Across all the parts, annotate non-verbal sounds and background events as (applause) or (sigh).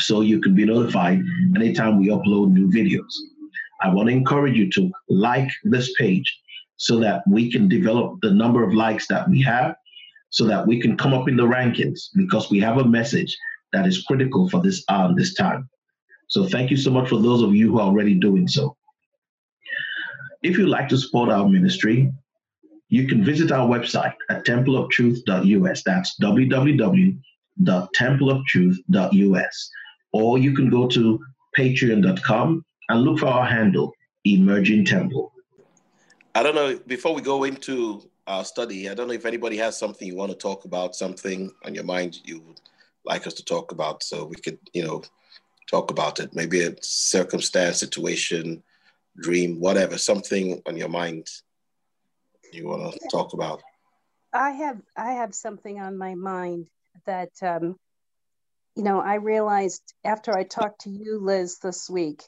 so you can be notified anytime we upload new videos. I want to encourage you to like this page so that we can develop the number of likes that we have so that we can come up in the rankings because we have a message that is critical for this um, this time. So thank you so much for those of you who are already doing so. If you'd like to support our ministry, you can visit our website at templeoftruth.us. That's www.templeoftruth.us. Or you can go to patreon.com and look for our handle, Emerging Temple. I don't know, before we go into our study, I don't know if anybody has something you want to talk about, something on your mind you would like us to talk about, so we could, you know, talk about it. Maybe a circumstance, situation, dream, whatever, something on your mind you want to talk about? I have I have something on my mind that um, you know I realized after I talked to you, Liz, this week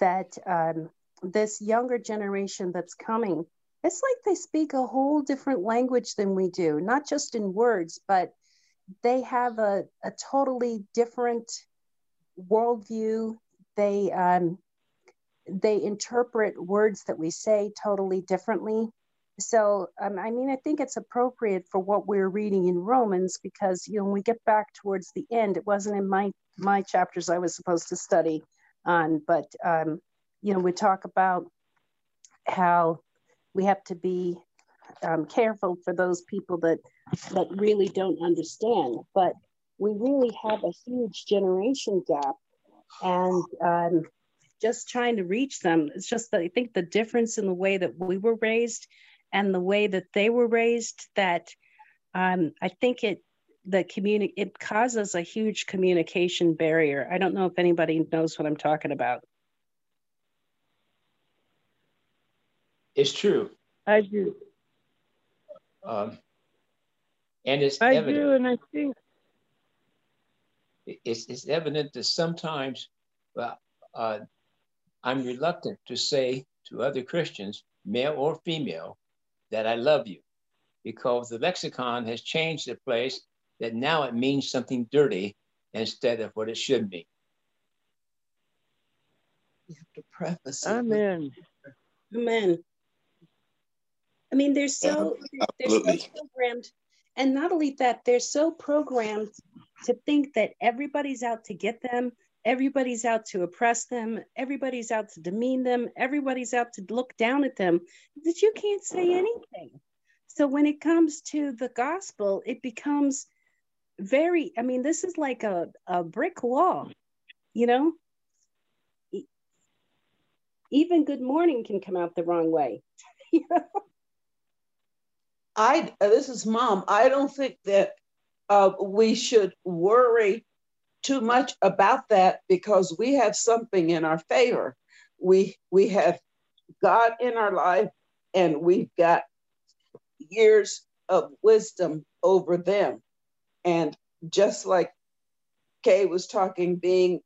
that um, this younger generation that's coming, it's like they speak a whole different language than we do, not just in words, but they have a, a totally different worldview. They um, they interpret words that we say totally differently so um, i mean i think it's appropriate for what we're reading in romans because you know when we get back towards the end it wasn't in my my chapters i was supposed to study on but um, you know we talk about how we have to be um, careful for those people that that really don't understand. But we really have a huge generation gap and um, just trying to reach them it's just that i think the difference in the way that we were raised and the way that they were raised that um, I think it the communi- it causes a huge communication barrier. I don't know if anybody knows what I'm talking about. It's true. I do. Um, and it's I evident. do, and I think it's, it's evident that sometimes, well, uh, I'm reluctant to say to other Christians, male or female, that I love you because the lexicon has changed the place that now it means something dirty instead of what it should mean. You have to preface it. Amen. Amen. I mean, they're so they're so programmed, and not only that, they're so programmed to think that everybody's out to get them, everybody's out to oppress them, everybody's out to demean them, everybody's out to look down at them, that you can't say anything. So when it comes to the gospel, it becomes very, I mean, this is like a, a brick wall, you know? Even good morning can come out the wrong way. (laughs) you know? I this is mom. I don't think that uh, we should worry too much about that because we have something in our favor. We we have God in our life and we've got years of wisdom over them. And just like Kay was talking, being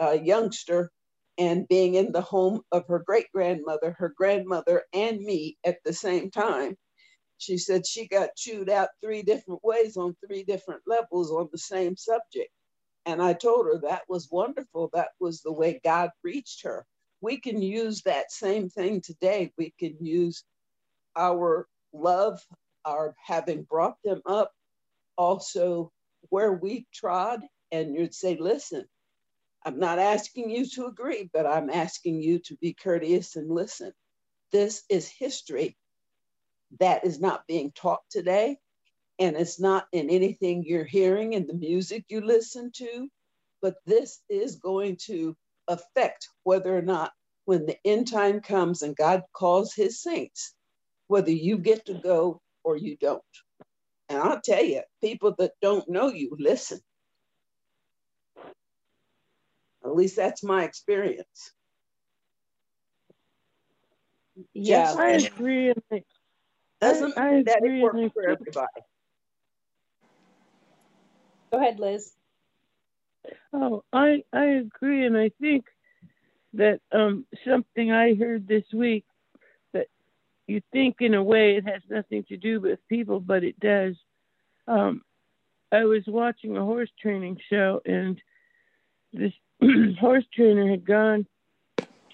a youngster and being in the home of her great grandmother, her grandmother, and me at the same time, she said she got chewed out three different ways on three different levels on the same subject. And I told her that was wonderful. That was the way God reached her. We can use that same thing today. We can use our love, our having brought them up, also where we trod, and you'd say, listen, I'm not asking you to agree, but I'm asking you to be courteous and listen. This is history that is not being taught today and it's not in anything you're hearing in the music you listen to, but this is going to affect whether or not when the end time comes and God calls his saints, whether you get to go or you don't. And I'll tell you, people that don't know you, listen. At least that's my experience. Yeah, I agree. Doesn't I, I that it works for everybody. Go ahead, Liz. Oh, I I agree, and I think that um, something I heard this week that you think in a way it has nothing to do with people, but it does. Um, I was watching a horse training show, and this (clears throat) horse trainer had gone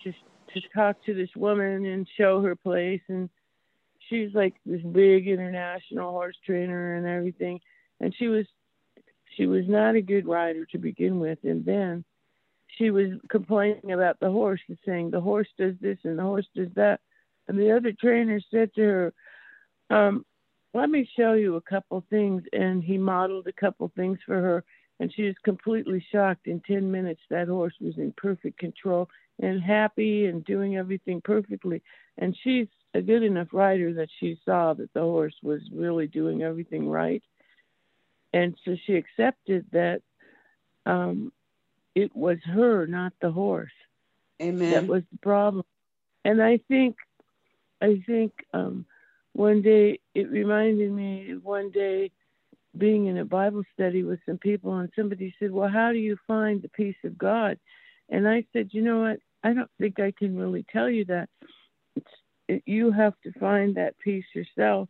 to to talk to this woman and show her place, and she's like this big international horse trainer and everything, and she was she was not a good rider to begin with. And then she was complaining about the horse and saying the horse does this and the horse does that. And the other trainer said to her, um, let me show you a couple things. And he modeled a couple things for her. And she was completely shocked. In 10 minutes, that horse was in perfect control and happy and doing everything perfectly. And she's a good enough rider that she saw that the horse was really doing everything right and so she accepted that um, it was her, not the horse. Amen. That was the problem. And I think, I think um, one day it reminded me one day being in a Bible study with some people, and somebody said, "Well, how do you find the peace of God?" And I said, "You know what? I don't think I can really tell you that. It's, it, you have to find that peace yourself."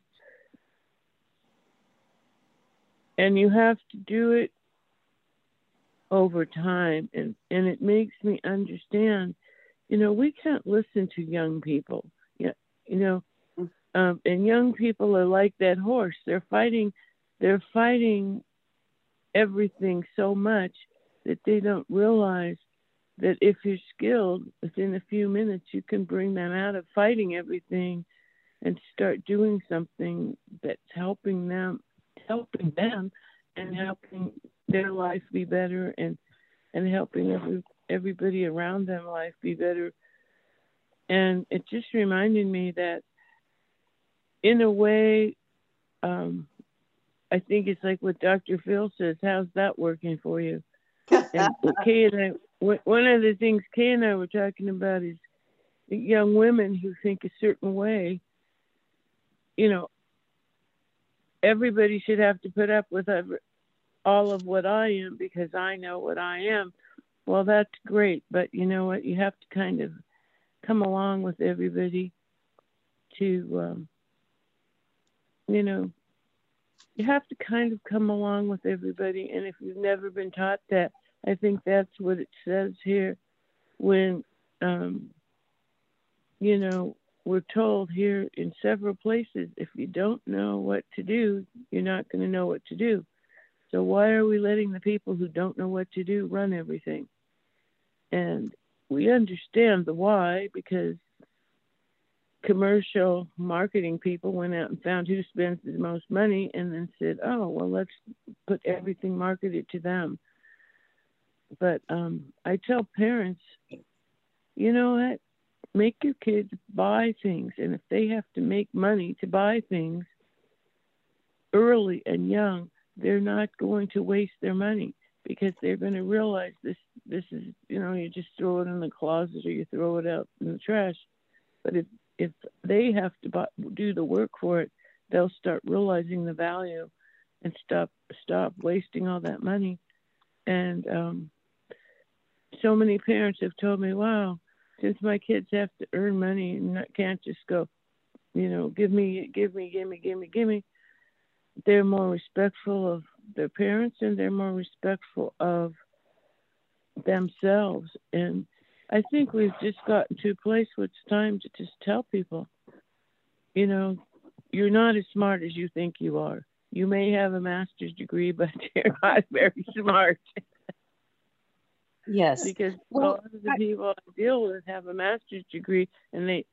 And you have to do it over time. And and it makes me understand you know we can't listen to young people. Yeah you know um, and young people are like that horse. They're fighting they're fighting everything so much that they don't realize that if you're skilled within a few minutes you can bring them out of fighting everything and start doing something that's helping them helping them and helping their life be better and and helping every everybody around them life be better. And it just reminded me that in a way um, i think it's like what dr phil says how's that working for you? And (laughs) kay and i one of the things kay and i were talking about is young women who think a certain way you know everybody should have to put up with all of what I am because I know what I am. Well, that's great, but you know what? You have to kind of come along with everybody to, um, you know, you have to kind of come along with everybody. And if you've never been taught that, I think that's what it says here when, um, you know, we're told here in several places if you don't know what to do, you're not going to know what to do. So why are we letting the people who don't know what to do run everything? And we understand the why because commercial marketing people went out and found who spends the most money and then said, oh, well, let's put everything marketed to them. But um, I tell parents, you know what? Make your kids buy things. And if they have to make money to buy things early and young, they're not going to waste their money because they're going to realize this this is you know you just throw it in the closet or you throw it out in the trash but if if they have to buy, do the work for it they'll start realizing the value and stop stop wasting all that money and um so many parents have told me wow since my kids have to earn money and not, can't just go, you know, give me, give me, give me, give me, give me, they're more respectful of their parents and they're more respectful of themselves. And I think we've just gotten to a place where it's time to just tell people, you know, you're not as smart as you think you are. You may have a master's degree, but (laughs) you're not very smart. Yes. Because well, a lot of the people I deal with have a master's degree and they,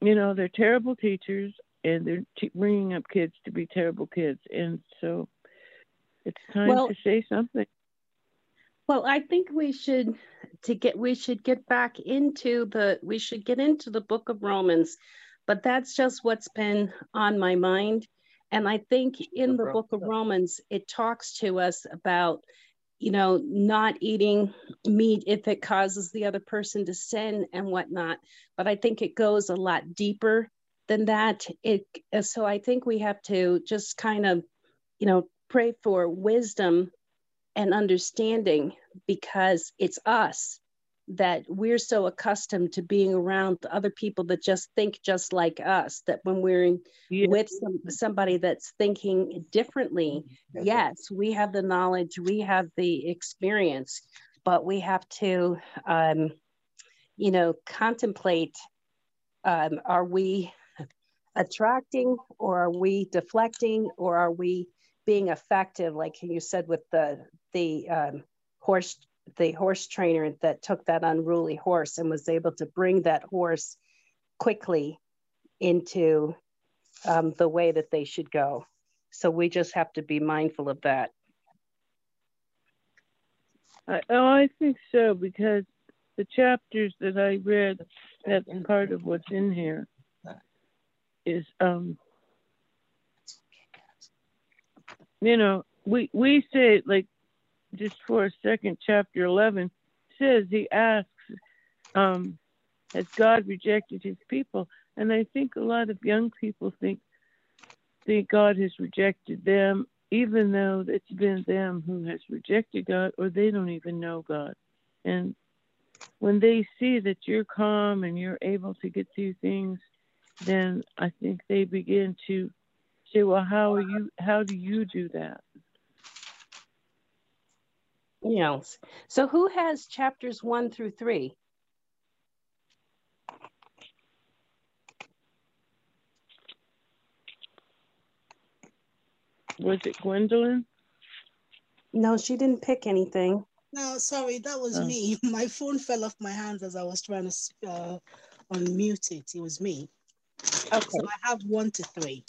you know, they're terrible teachers and they're bringing up kids to be terrible kids. And so it's time well, to say something. Well, I think we should to get we should get back into the we should get into the book of Romans, but that's just what's been on my mind. And I think in the book of Romans, it talks to us about you know, not eating meat if it causes the other person to sin and whatnot. But I think it goes a lot deeper than that. It uh, so I think we have to just kind of, you know, pray for wisdom and understanding because it's us that we're so accustomed to being around other people that just think just like us that when we're in, yeah. with some, somebody that's thinking differently yes we have the knowledge we have the experience but we have to um, you know contemplate um, are we attracting or are we deflecting or are we being effective like you said with the the um, horse the horse trainer that took that unruly horse and was able to bring that horse quickly into um, the way that they should go. So we just have to be mindful of that. I, oh, I think so because the chapters that I read, that's part of what's in here, is um, you know, we we say like just for a second, chapter 11 says, he asks, um, has God rejected his people? And I think a lot of young people think, think God has rejected them, even though it's been them who has rejected God, or they don't even know God. And when they see that you're calm and you're able to get through things, then I think they begin to say, well, how are you, how do you do that? Yes. So who has chapters one through three? Was it Gwendolyn? No, she didn't pick anything. No, sorry, that was oh. me. (laughs) My phone fell off my hands as I was trying to uh, unmute it. It was me. Okay. So I have one to three.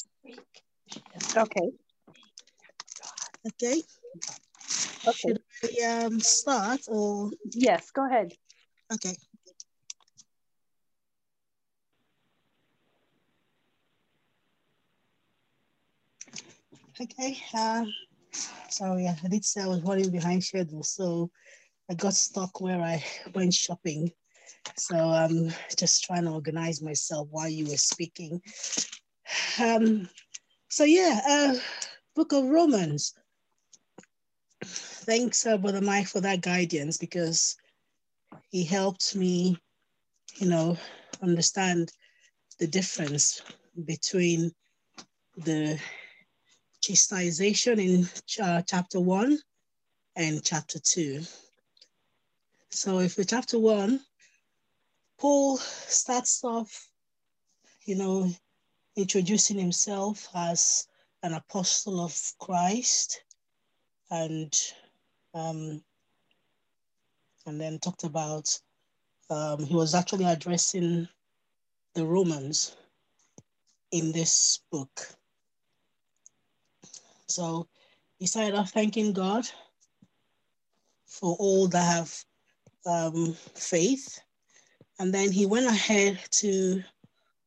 Okay. Okay. Okay. Should I um, start or? Yes, go ahead. Okay. Okay. Uh, sorry, I did say I was running behind schedule, so I got stuck where I (laughs) went shopping. So I'm just trying to organize myself while you were speaking. (sighs) Um, so yeah, uh, Book of Romans thanks, uh, Brother Mike, for that guidance because he helped me, you know, understand the difference between the chastisation in uh, chapter one and chapter two. So, if we chapter one, Paul starts off, you know, introducing himself as an apostle of Christ and um, and then talked about um, he was actually addressing the Romans in this book. So he started off thanking God for all that have um, faith. And then he went ahead to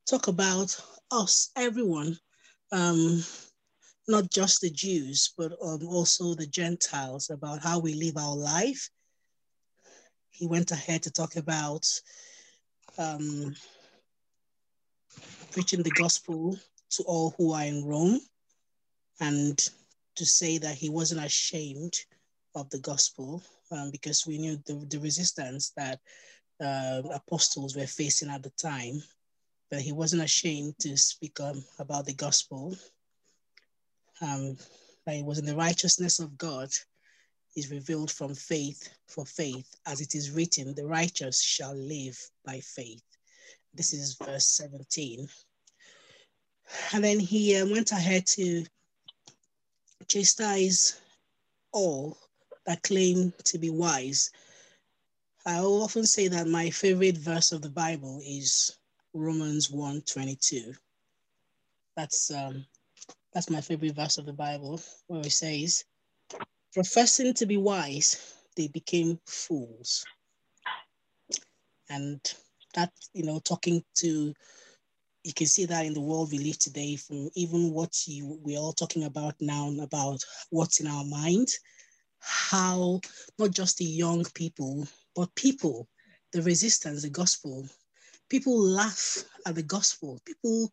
talk about us, everyone, um, not just the Jews, but um, also the Gentiles about how we live our life. He went ahead to talk about um, preaching the gospel to all who are in Rome and to say that he wasn't ashamed of the gospel um, because we knew the, the resistance that uh, apostles were facing at the time, but he wasn't ashamed to speak um, about the gospel um, that it was in the righteousness of God is revealed from faith for faith, as it is written, the righteous shall live by faith. This is verse 17. And then he uh, went ahead to chastise all that claim to be wise. I often say that my favorite verse of the Bible is Romans 1 22. That's um, that's my favorite verse of the Bible, where it says, professing to be wise, they became fools. And that, you know, talking to, you can see that in the world we live today, from even what you, we're all talking about now, about what's in our mind, how not just the young people, but people, the resistance, the gospel, people laugh at the gospel. People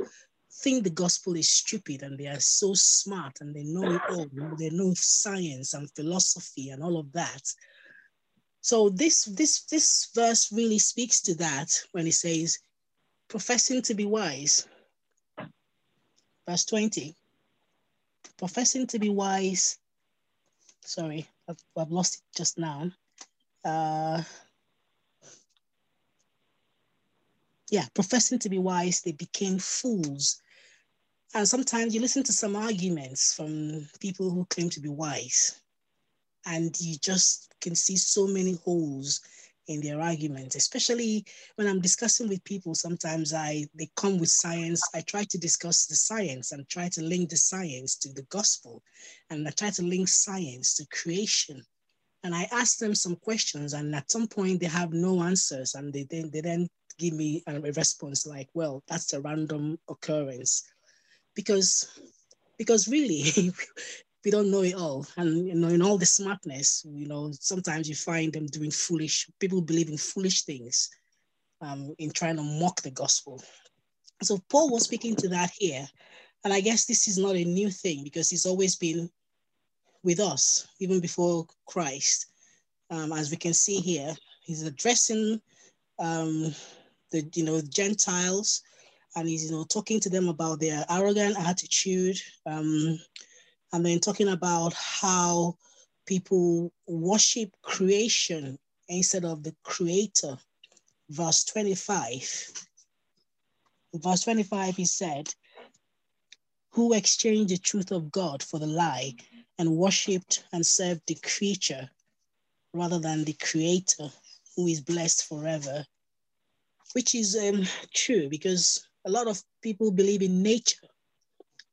think the gospel is stupid and they are so smart and they know it all. They know science and philosophy and all of that. So this this this verse really speaks to that when it says, professing to be wise. Verse 20. Professing to be wise. Sorry, I've, I've lost it just now. Uh, yeah, professing to be wise, they became fools. And sometimes you listen to some arguments from people who claim to be wise, and you just can see so many holes in their arguments, especially when I'm discussing with people. Sometimes I they come with science. I try to discuss the science and try to link the science to the gospel, and I try to link science to creation. And I ask them some questions, and at some point they have no answers, and they then they then give me a response like, well, that's a random occurrence. Because because really (laughs) we don't know it all. And you know, in all the smartness, you know, sometimes you find them doing foolish, people believe in foolish things um, in trying to mock the gospel. So Paul was speaking to that here. And I guess this is not a new thing because he's always been with us, even before Christ. Um, as we can see here, he's addressing um, the you know Gentiles, and he's you know talking to them about their arrogant attitude, um, and then talking about how people worship creation instead of the creator. Verse 25. Verse 25, he said, Who exchanged the truth of God for the lie and worshiped and served the creature rather than the creator who is blessed forever which is um, true because a lot of people believe in nature.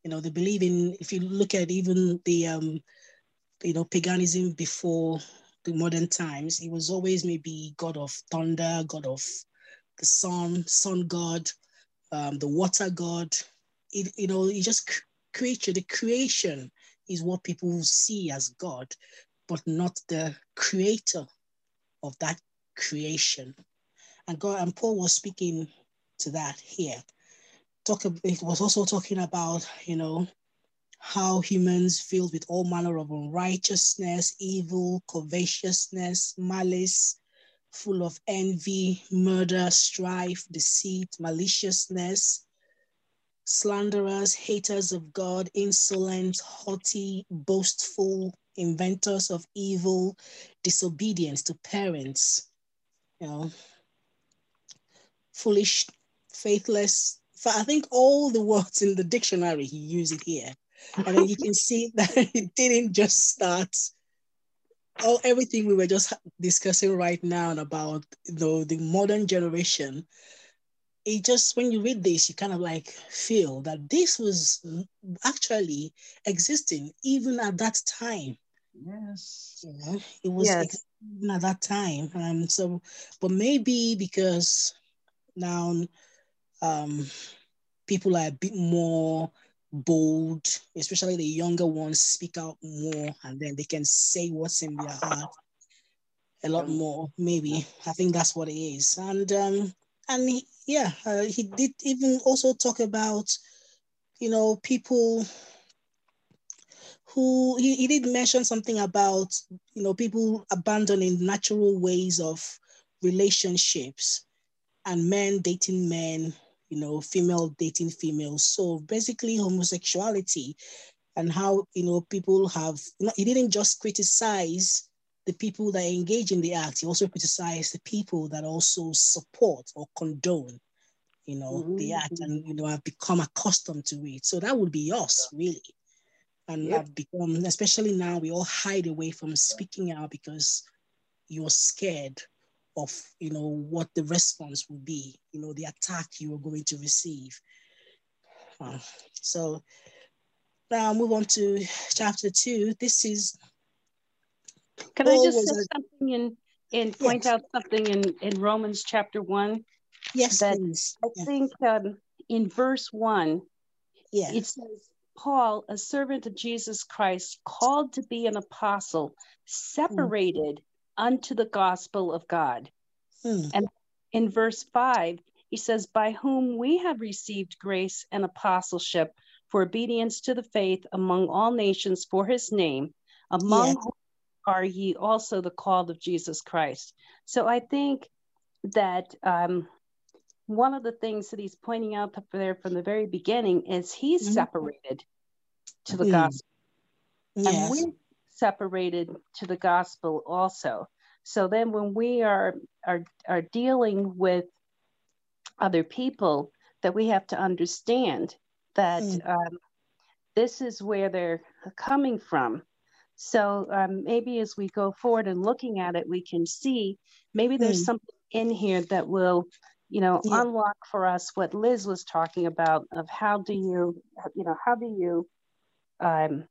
You know, they believe in, if you look at even the, um, you know, paganism before the modern times, it was always maybe God of thunder, God of the sun, sun god, um, the water god. It, you know, it just creature, the creation is what people see as God, but not the creator of that creation. And God and Paul was speaking to that here. Talk it was also talking about, you know, how humans filled with all manner of unrighteousness, evil, covetousness, malice, full of envy, murder, strife, deceit, maliciousness, slanderers, haters of God, insolent, haughty, boastful, inventors of evil, disobedience to parents, you know, foolish, faithless. I think all the words in the dictionary, he used it here. And then you can (laughs) see that (laughs) it didn't just start all everything we were just discussing right now about you know, the modern generation. It just when you read this, you kind of like feel that this was actually existing even at that time. Yes. You know, it was yes. even at that time. And so, but maybe because now um, people are a bit more bold, especially the younger ones speak out more and then they can say what's in their heart a lot more, maybe. I think that's what it is. And um, and he, yeah, uh, he did even also talk about, you know, people who he, he did mention something about, you know, people abandoning natural ways of relationships and men dating men, you know, female dating females. So basically, homosexuality and how you know people have. You know, he didn't just criticize the people that engage in the act. He also criticized the people that also support or condone, you know, mm-hmm. the act, and you know, have become accustomed to it. So that would be us, really. And yep. have become, especially now, we all hide away from speaking out because you're scared of you know what the response will be you know the attack you are going to receive uh, so now move on to chapter two this is can i just say a, something in and point yes. out something in in romans chapter one yes that please. i yes. think um, in verse one yeah it says Paul, a servant of Jesus Christ, called to be an apostle, separated unto the gospel of God. Mm. And in verse 5, he says, By whom we have received grace and apostleship for obedience to the faith among all nations for his name, among Yes. whom are ye also the called of Jesus Christ. So I think that um, one of the things that he's pointing out there from the very beginning is he's Mhm. separated to the Mm. gospel and Yes. Separated to the gospel also so then when we are are are dealing with other people that we have to understand that Mm. um, this is where they're coming from so um, maybe as we go forward and looking at it we can see maybe there's Mm. something in here that will you know Yeah. unlock for us what liz was talking about of how do you you know how do you um,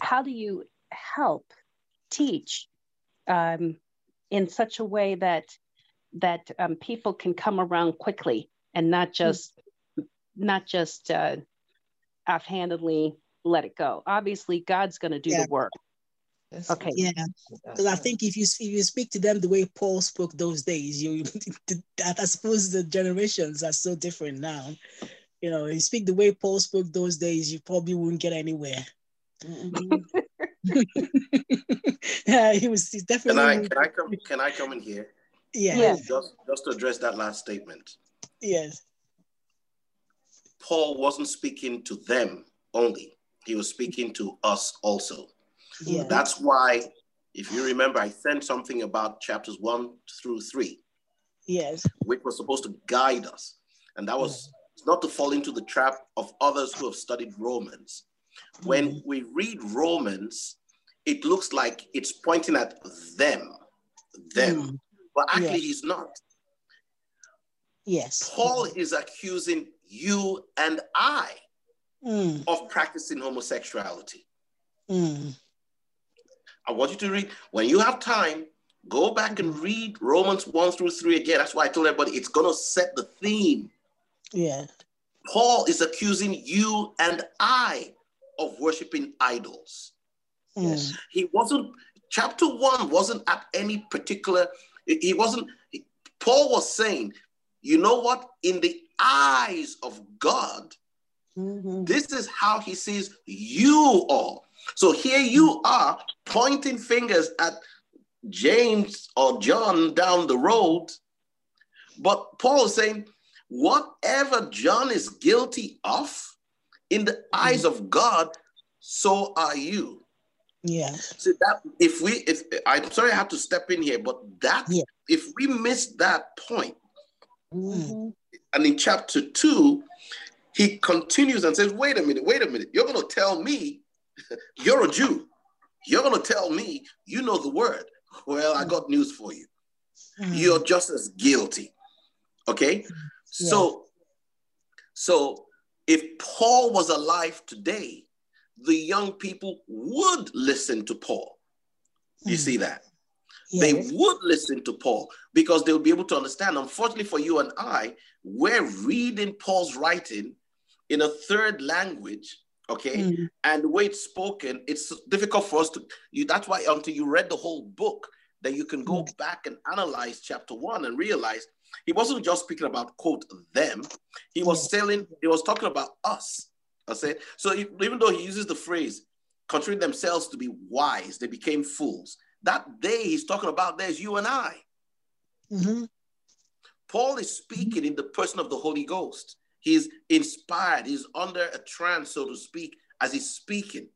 how do you help teach um, in such a way that that um, people can come around quickly and not just not just uh, offhandedly let it go obviously god's going to do Yeah. the work That's- okay Yeah, because I think if you if you speak to them the way Paul spoke those days, you (laughs) I suppose the generations are so different now. You know, you speak the way Paul spoke those days, you probably wouldn't get anywhere. Mhm. (laughs) (laughs) yeah, he was he's definitely. Can definitely I can I come can I come in here? yeah, Yeah. Just just to address that last statement. yes, Paul wasn't speaking to them only. He was speaking to us also. yeah, That's why, if you remember, I sent something about chapters one through three, yes, which was supposed to guide us. And that was not to fall into the trap of others who have studied Romans. When we read Romans, it looks like it's pointing at them, them. Mm. But actually, Yeah. he's not. yes. Paul is accusing you and I Mm, of practicing homosexuality. mm, I want you to read, when you have time, go back and read Romans 1 through 3 again. That's why I told everybody it's going to set the theme. yeah, Paul is accusing you and I of worshiping idols. mm, He wasn't, chapter 1 wasn't at any particular, he wasn't, Paul was saying, you know what? In the eyes of God, Mhm. this is how he sees you all. So here you are pointing fingers at James or John down the road. But Paul is saying, whatever John is guilty of, in the eyes of God, so are you. yeah, See that if we if I'm sorry I have to step in here, but that Yeah. if we miss that point, Mhm. and in chapter two, he continues and says, Wait a minute, wait a minute. You're going to tell me (laughs) you're a Jew. You're going to tell me you know the word. Well, I got news for you. mm, You're just as guilty. Okay? So, so if Paul was alive today, the young people would listen to Paul. You see that? yeah, They would listen to Paul because they'll be able to understand. Unfortunately for you and I, we're reading Paul's writing in a third language, okay? mm, And the way it's spoken, it's difficult for us to. You, that's why until you read the whole book, then you can go back and analyze chapter one and realize he wasn't just speaking about quote them. He was telling. He was talking about us. I say so. Even though he uses the phrase "considering themselves to be wise, they became fools." That day he's talking about there's you and I. mhm, Paul is speaking in the person of the Holy Ghost. He's inspired, he's under a trance, so to speak, as he's speaking.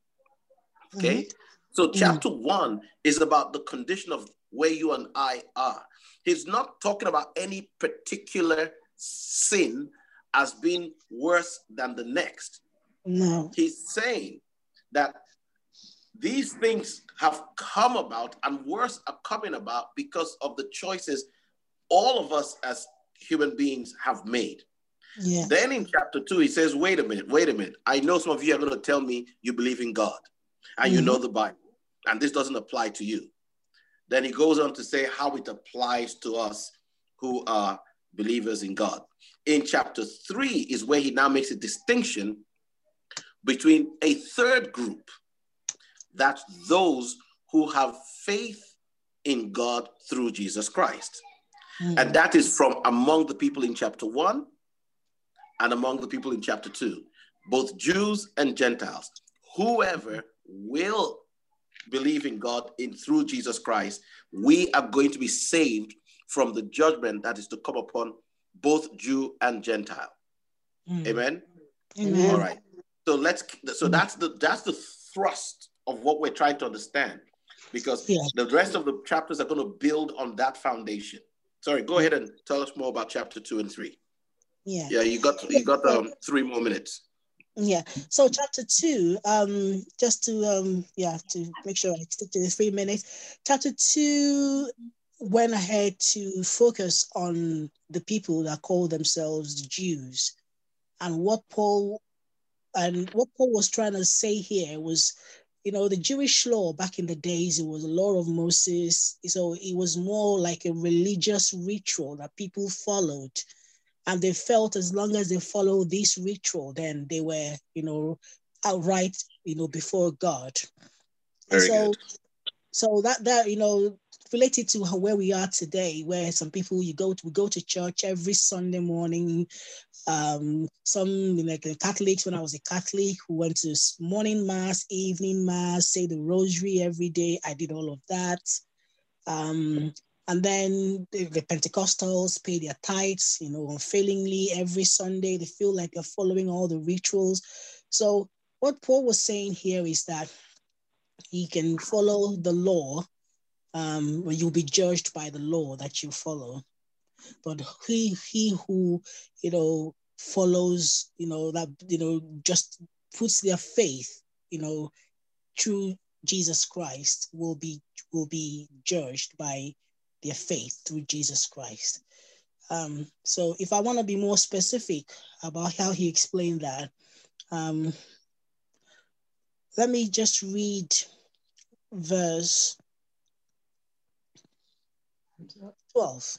Okay. So, chapter one is about the condition of where you and I are. He's not talking about any particular sin as being worse than the next. no, He's saying that these things have come about and worse are coming about because of the choices all of us as human beings have made. yeah, Then in chapter two, he says, Wait a minute, wait a minute. I know some of you are going to tell me you believe in God and you Mhm. know the Bible, and this doesn't apply to you. Then he goes on to say how it applies to us who are believers in God. In chapter three is where he now makes a distinction between a third group. That's those who have faith in God through Jesus Christ. Mm. And that is from among the people in chapter one and among the people in chapter two, both Jews and Gentiles. Whoever will believe in God in through Jesus Christ, we are going to be saved from the judgment that is to come upon both Jew and Gentile. Mm. Amen? Amen. All right. So let's so that's the that's the thrust of what we're trying to understand because yeah. the rest of the chapters are going to build on that foundation. Sorry, go ahead and tell us more about chapter two and three. Yeah. Yeah, you got you got um three more minutes. Yeah. So chapter two, um, just to um, yeah, to make sure I stick to the three minutes. Chapter two went ahead to focus on the people that call themselves Jews, and what Paul and what Paul was trying to say here was, you know, the Jewish law back in the days, it was a law of Moses. So it was more like a religious ritual that people followed. And they felt as long as they followed this ritual, then they were, you know, outright, you know, before God. Very so, good. so that that you know related to where we are today, where some people you go to we go to church every Sunday morning, um, some like the Catholics, when I was a Catholic, who went to morning mass, evening mass, say the rosary every day. I did all of that. Um, and then the, the, Pentecostals pay their tithes, you know, unfailingly every Sunday. They feel like they're following all the rituals. So what Paul was saying here is that he can follow the law, um, you'll be judged by the law that you follow. But he he who you know follows you know that you know just puts their faith you know through Jesus Christ will be will be judged by their faith through Jesus Christ. Um, so if I want to be more specific about how he explained that, um, let me just read verse 12.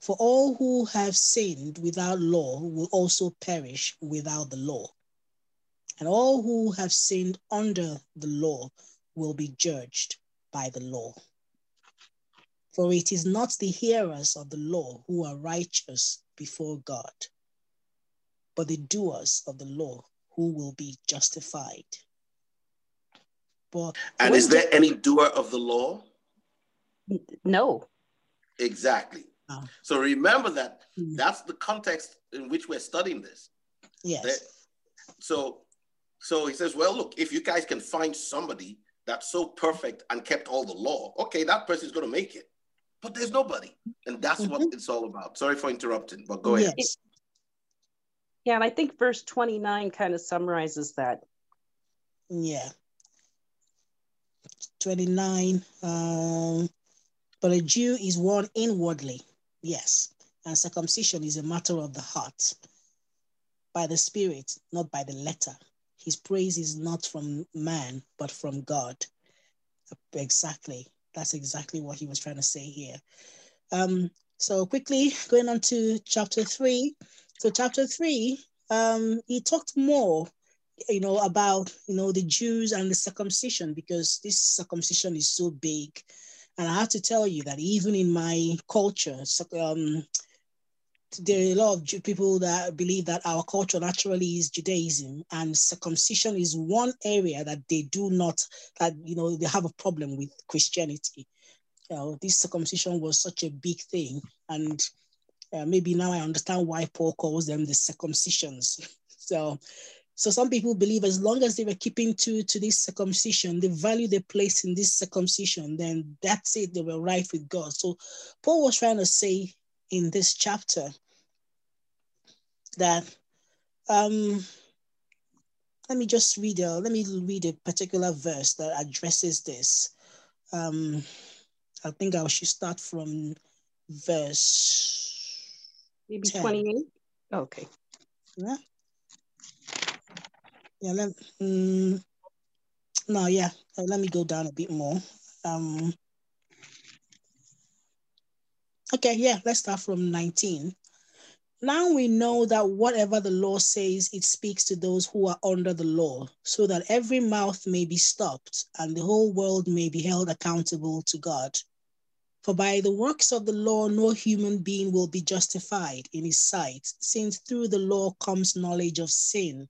For all who have sinned without law will also perish without the law. And all who have sinned under the law will be judged by the law. For it is not the hearers of the law who are righteous before God, but the doers of the law who will be justified. But and is there any doer of the law? No. Exactly. Oh. So remember that mm. that's the context in which we're studying this. Yes. That, so so he says, well, look, if you guys can find somebody that's so perfect and kept all the law, okay, that person's going to make it. But there's nobody. And that's mm-hmm. what it's all about. Sorry for interrupting, but go ahead. Yes. Yeah, and I think verse 29 kind of summarizes that. Yeah. 29. Um, but a Jew is one inwardly, Yes. And circumcision is a matter of the heart, by the Spirit, not by the letter. His praise is not from man, but from God. Exactly. That's exactly what he was trying to say here. Um, so quickly going on to chapter three. So chapter three, um, he talked more, you know, about you know the Jews and the circumcision because this circumcision is so big and I have to tell you that even in my culture, um, there are a lot of people that believe that our culture naturally is Judaism, and circumcision is one area that they do not, that you know, they have a problem with Christianity. You know, this circumcision was such a big thing, and uh, maybe now I understand why Paul calls them the circumcisions. (laughs) so, so some people believe as long as they were keeping to, to this circumcision, the value they placed in this circumcision, then that's it, they were right with God. So Paul was trying to say in this chapter that um let me just read a let me read a particular verse that addresses this. Um I think I should start from verse maybe 28. Okay. Yeah yeah let um, no yeah uh, let me go down a bit more um okay yeah let's start from 19 now we know that whatever the law says, it speaks to those who are under the law, so that every mouth may be stopped and the whole world may be held accountable to God. For by the works of the law, no human being will be justified in his sight, since through the law comes knowledge of sin.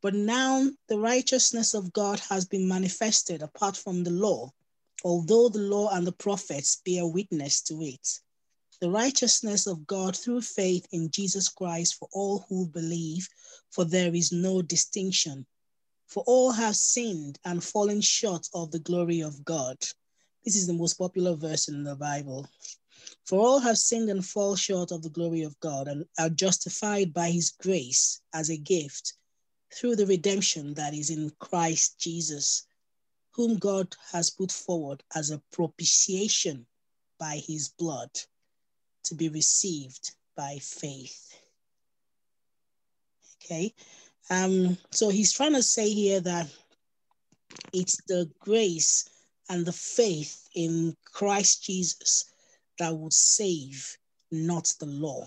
But now the righteousness of God has been manifested apart from the law, although the law and the prophets bear witness to it the righteousness of God through faith in Jesus Christ for all who believe, for there is no distinction. For all have sinned and fallen short of the glory of God. This is the most popular verse in the Bible. For all have sinned and fall short of the glory of God and are justified by his grace as a gift through the redemption that is in Christ Jesus, whom God has put forward as a propitiation by his blood to be received by faith. Okay, um, so he's trying to say here that it's the grace and the faith in Christ Jesus that would save, not the law,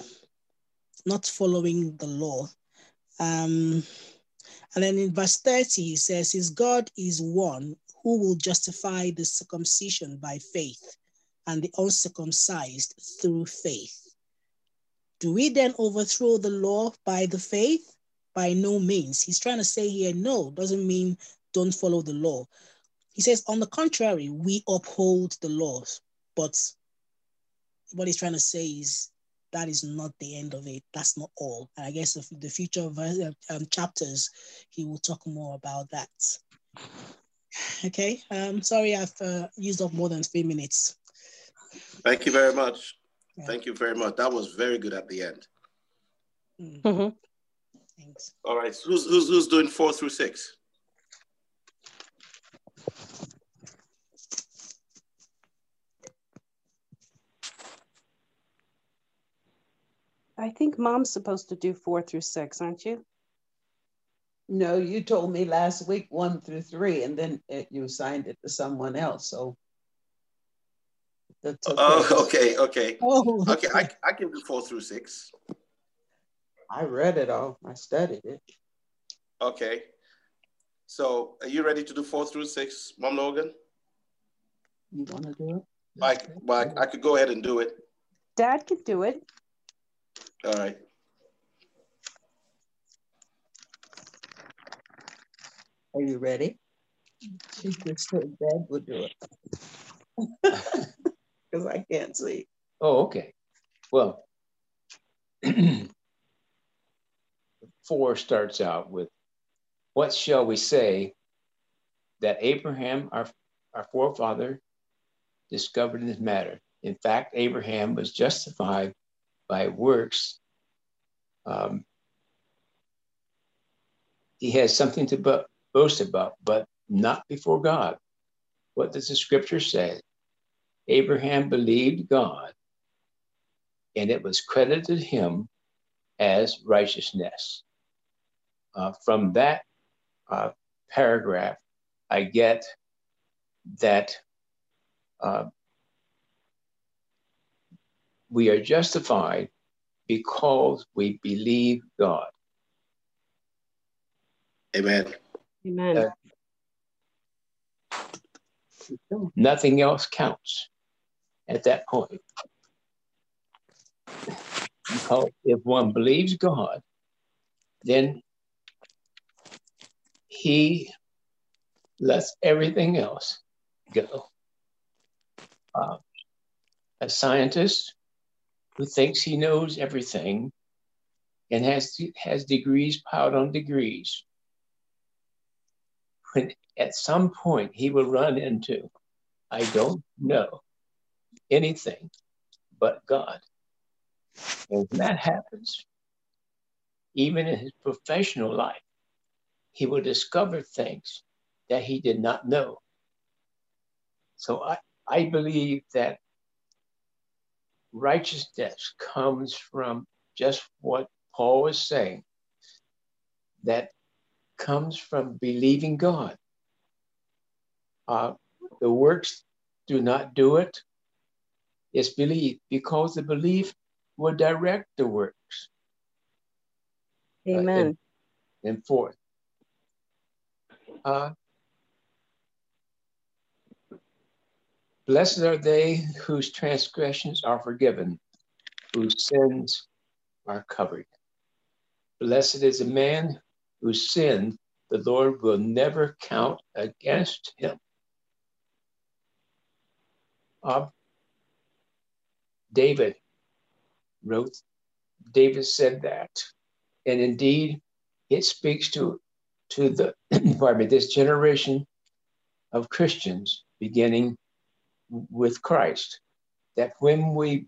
not following the law. Um, and then in verse 30, he says, His God is one who will justify the circumcision by faith and the uncircumcised through faith. Do we then overthrow the law by the faith? By no means. He's trying to say here, no, doesn't mean don't follow the law. He says, on the contrary, we uphold the laws. But what he's trying to say is that is not the end of it. That's not all. And I guess the, future um, chapters, he will talk more about that. Okay, um, sorry I've uh, used up more than three minutes. Thank you very much. Yeah. Thank you very much. That was very good at the end. Mm-hmm. Thanks. All right. Who's, who's, who's doing four through six? I think mom's supposed to do four through six, aren't you? No, you told me last week one through three, and then it, you assigned it to someone else. So that's okay. Oh, (laughs) okay, okay. Oh, okay, I, I can do four through six. I read it all. I studied it. Okay. So are you ready to do four through six, Mom Logan? You want to do it? I, well, I, I could go ahead and do it. Dad could do it. All right. Are you ready? She just said Dad would do it. (laughs) because I can't see. Oh, okay. Well, (clears throat) four starts out with, What shall we say that Abraham, our, our forefather, discovered in this matter? In fact, Abraham was justified by works. Um, he has something to boast about, but not before God. What does the scripture say? Abraham believed God, and it was credited him as righteousness. Uh, from that uh, paragraph, I get that uh, we are justified because we believe God. Amen. Amen. Uh, nothing else counts at that point. Because if one believes God, then he lets everything else go. Uh, a scientist who thinks he knows everything and has has degrees piled on degrees. When at some point he will run into, I don't know anything but God. And when that happens, even in his professional life, he will discover things that he did not know. So I, I believe that righteousness comes from just what Paul was saying, that comes from believing God. Uh, the works do not do it, is belief because the belief will direct the works. Amen. Uh, and, and forth. Uh, Blessed are they whose transgressions are forgiven, whose sins are covered. Blessed is a man whose sin the Lord will never count against him. Uh, David wrote, David said that. And indeed, it speaks to, to the, (clears throat) pardon me, this generation of Christians beginning with Christ. That when we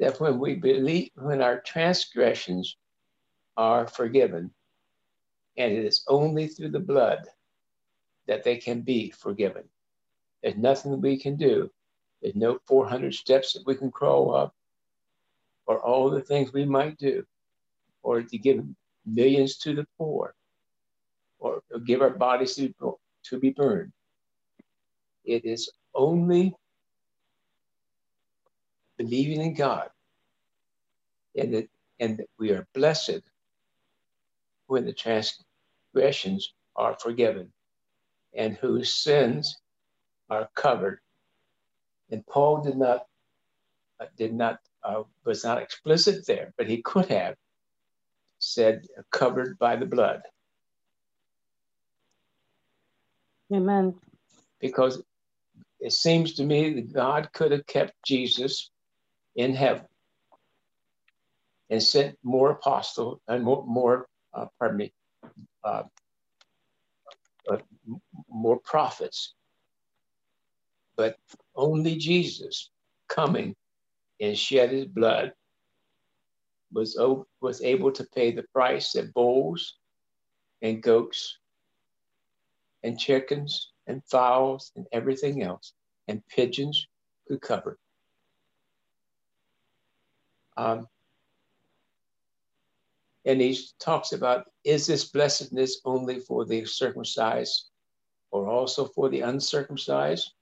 that when we believe when our transgressions are forgiven, and it is only through the blood that they can be forgiven. There's nothing we can do. There's no 400 steps that we can crawl up, or all the things we might do, or to give millions to the poor, or give our bodies to, to be burned. It is only believing in God and that, and that we are blessed when the transgressions are forgiven and whose sins are covered. And Paul did not uh, did not uh, was not explicit there, but he could have said covered by the blood. Amen. Because it seems to me that God could have kept Jesus in heaven and sent more apostles and more, more uh, pardon me, uh, uh, more prophets. But only Jesus coming and shed his blood was, was able to pay the price that bulls and goats and chickens and fowls and everything else, and pigeons could cover. Um, and he talks about is this blessedness only for the circumcised or also for the uncircumcised?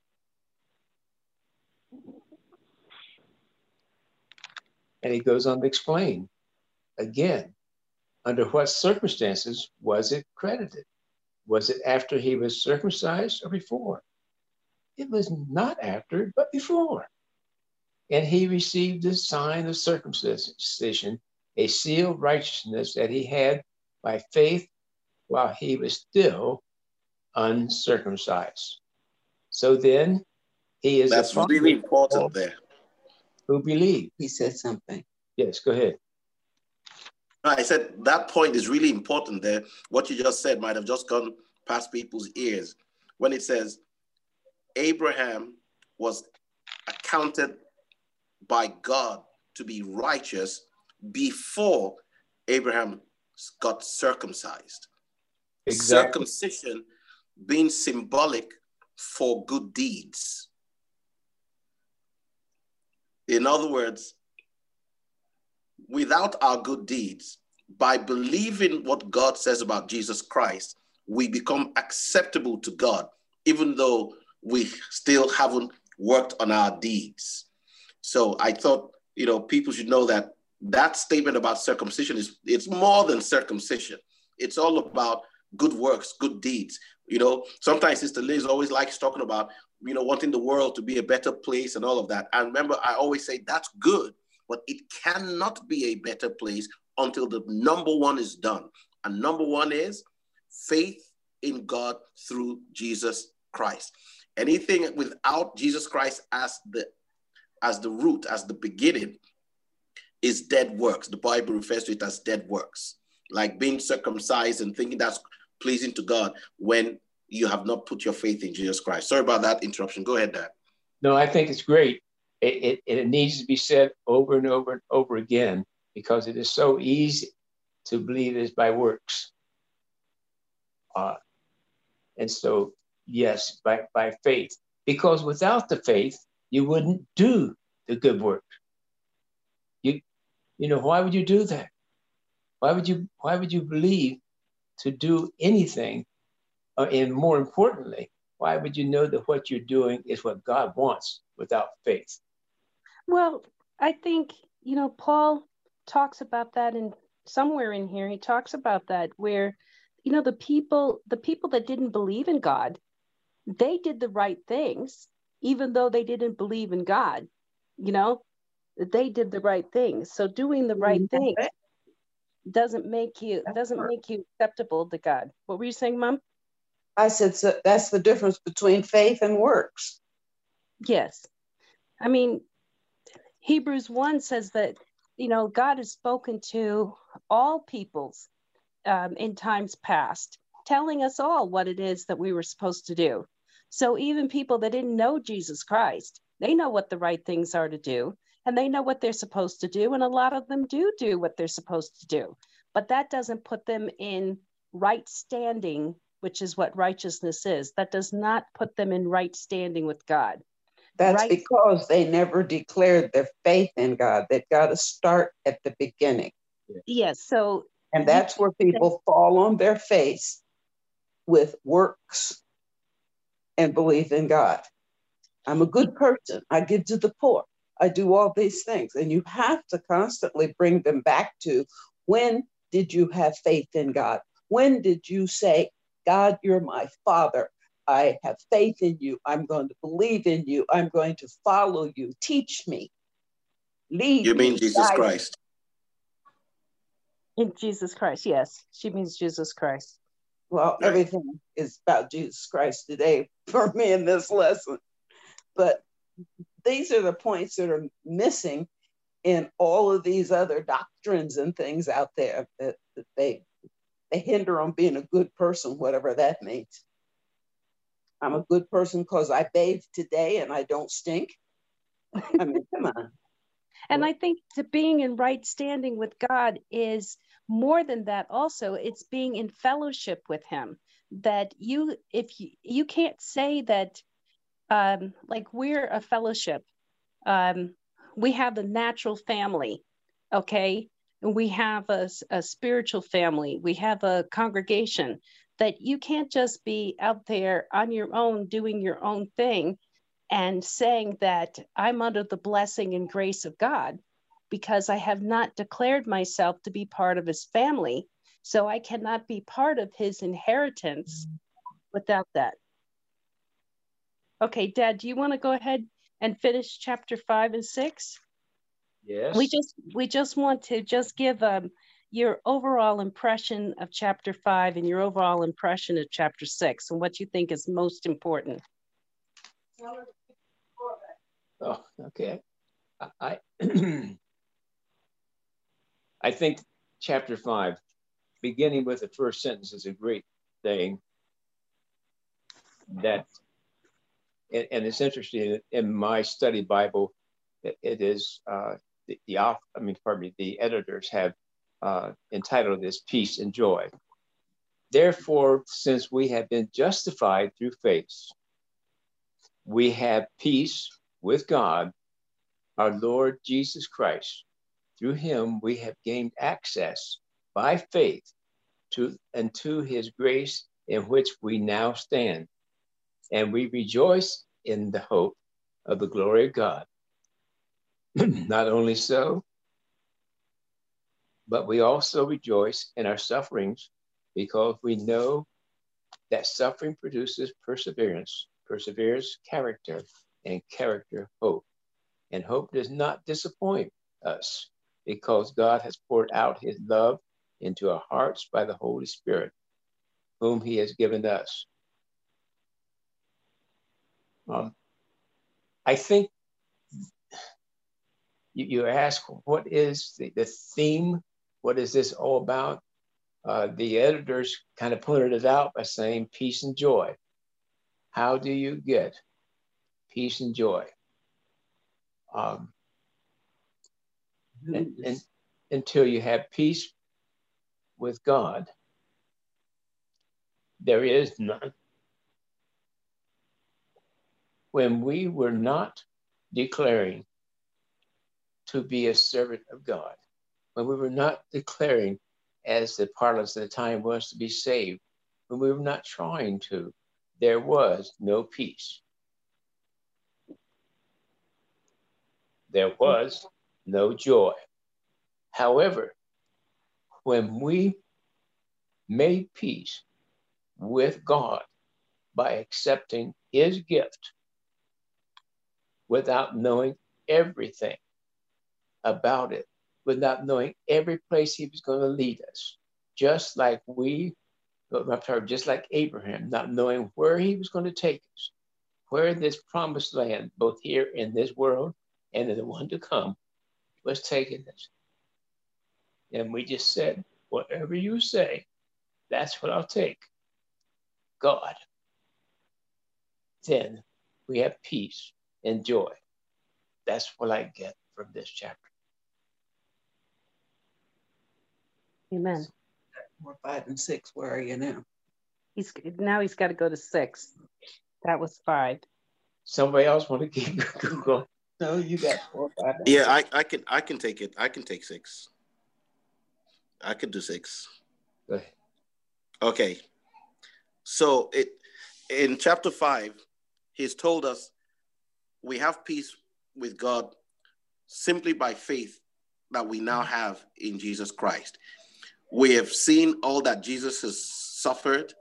And he goes on to explain again under what circumstances was it credited? Was it after he was circumcised or before? It was not after, but before. And he received the sign of circumcision, a seal of righteousness that he had by faith while he was still uncircumcised. So then he is That's really important there. Who believe. He said something. Yes, go ahead. I said that point is really important there. What you just said might have just gone past people's ears when it says Abraham was accounted by God to be righteous before Abraham got circumcised. Exactly. Circumcision being symbolic for good deeds. In other words, without our good deeds, by believing what God says about Jesus Christ, we become acceptable to God, even though we still haven't worked on our deeds. So I thought, you know, people should know that that statement about circumcision is it's more than circumcision. It's all about good works, good deeds. You know, sometimes Sister Liz always likes talking about, you know, wanting the world to be a better place and all of that. And remember, I always say that's good but it cannot be a better place until the number one is done. And number one is faith in God through Jesus Christ. Anything without Jesus Christ as the as the root, as the beginning, is dead works. The Bible refers to it as dead works, like being circumcised and thinking that's pleasing to God when you have not put your faith in Jesus Christ. Sorry about that interruption. Go ahead, Dad. No, I think it's great it, it, it needs to be said over and over and over again because it is so easy to believe is by works. Uh, and so, yes, by, by faith, because without the faith, you wouldn't do the good work. You, you know, why would you do that? Why would you, why would you believe to do anything? Uh, and more importantly, why would you know that what you're doing is what God wants without faith? Well, I think, you know, Paul talks about that in somewhere in here he talks about that where you know the people the people that didn't believe in god they did the right things even though they didn't believe in god you know? They did the right things so doing the right thing doesn't make you doesn't make you acceptable to god. What were you saying mom i said so that's the difference between faith and works yes i mean hebrews 1 says that you know god has spoken to all peoples um, in times past, telling us all what it is that we were supposed to do. So even people that didn't know Jesus Christ, they know what the right things are to do and they know what they're supposed to do. And a lot of them do do what they're supposed to do. But that doesn't put them in right standing, which is what righteousness is. That does not put them in right standing with God. That's right. because they never declared their faith in God. They've got to start at the beginning. Yes. So and that's where people fall on their face with works and believe in God. I'm a good person. I give to the poor. I do all these things. And you have to constantly bring them back to when did you have faith in God? When did you say, God, you're my father? I have faith in you. I'm going to believe in you. I'm going to follow you. Teach me. Lead you mean Jesus Christ? In Jesus Christ, yes. She means Jesus Christ. Well, everything is about Jesus Christ today (laughs) for me in this lesson. But these are the points that are missing in all of these other doctrines and things out there that, that they they hinder on being a good person, whatever that means. I'm a good person because I bathed today and I don't stink. I mean, come on. And I think to being in right standing with God is more than that also it's being in fellowship with him that you if you you can't say that um like we're a fellowship um we have a natural family okay we have a, a spiritual family we have a congregation that you can't just be out there on your own doing your own thing and saying that I'm under the blessing and grace of God because I have not declared myself to be part of his family. So I cannot be part of his inheritance mm-hmm. without that. Okay, Dad, do you want to go ahead and finish chapter five and six? Yes. We just we just want to just give um, your overall impression of chapter five and your overall impression of chapter six and what you think is most important. Oh, okay. I I (clears throat) think chapter five, beginning with the first sentence, is a great thing. That and, and it's interesting in my study Bible, it, it is uh, the, the I mean, pardon me, the editors have uh, entitled this "Peace and Joy." Therefore, since we have been justified through faith, we have peace with God, our Lord Jesus Christ. Through him, we have gained access by faith to and to his grace in which we now stand. And we rejoice in the hope of the glory of God. (clears throat) Not only so, but we also rejoice in our sufferings because we know that suffering produces perseverance, perseverance, character, and character, hope. And hope does not disappoint us because God has poured out his love into our hearts by the Holy Spirit, whom he has given us. Um, I think you, you ask, what is the, the theme? What is this all about? Uh, the editors kind of pointed it out by saying peace and joy. How do you get peace and joy? Um, and, and, until you have peace with God, there is none. When we were not declaring to be a servant of God, when we were not declaring, as the parlance of the time was, to be saved, when we were not trying to, there was no peace. There was no joy. However, when we made peace with God by accepting his gift without knowing everything about it, without knowing every place he was going to lead us, just like we, just like Abraham, not knowing where he was going to take us, where this promised land, both here in this world and in the one to come, was taking us. And we just said, whatever you say, that's what I'll take. God. Then we have peace and joy. That's what I get from this chapter. Amen. Four, five, and six. Where are you now? He's now he's got to go to six. That was five. Somebody else want to keep (laughs) Google? No, you got four, five. Yeah, I, I can I can take it. I can take six. I could do six. Okay. So it in chapter five, he's told us we have peace with God simply by faith that we now have in Jesus Christ. We have seen all that Jesus has suffered.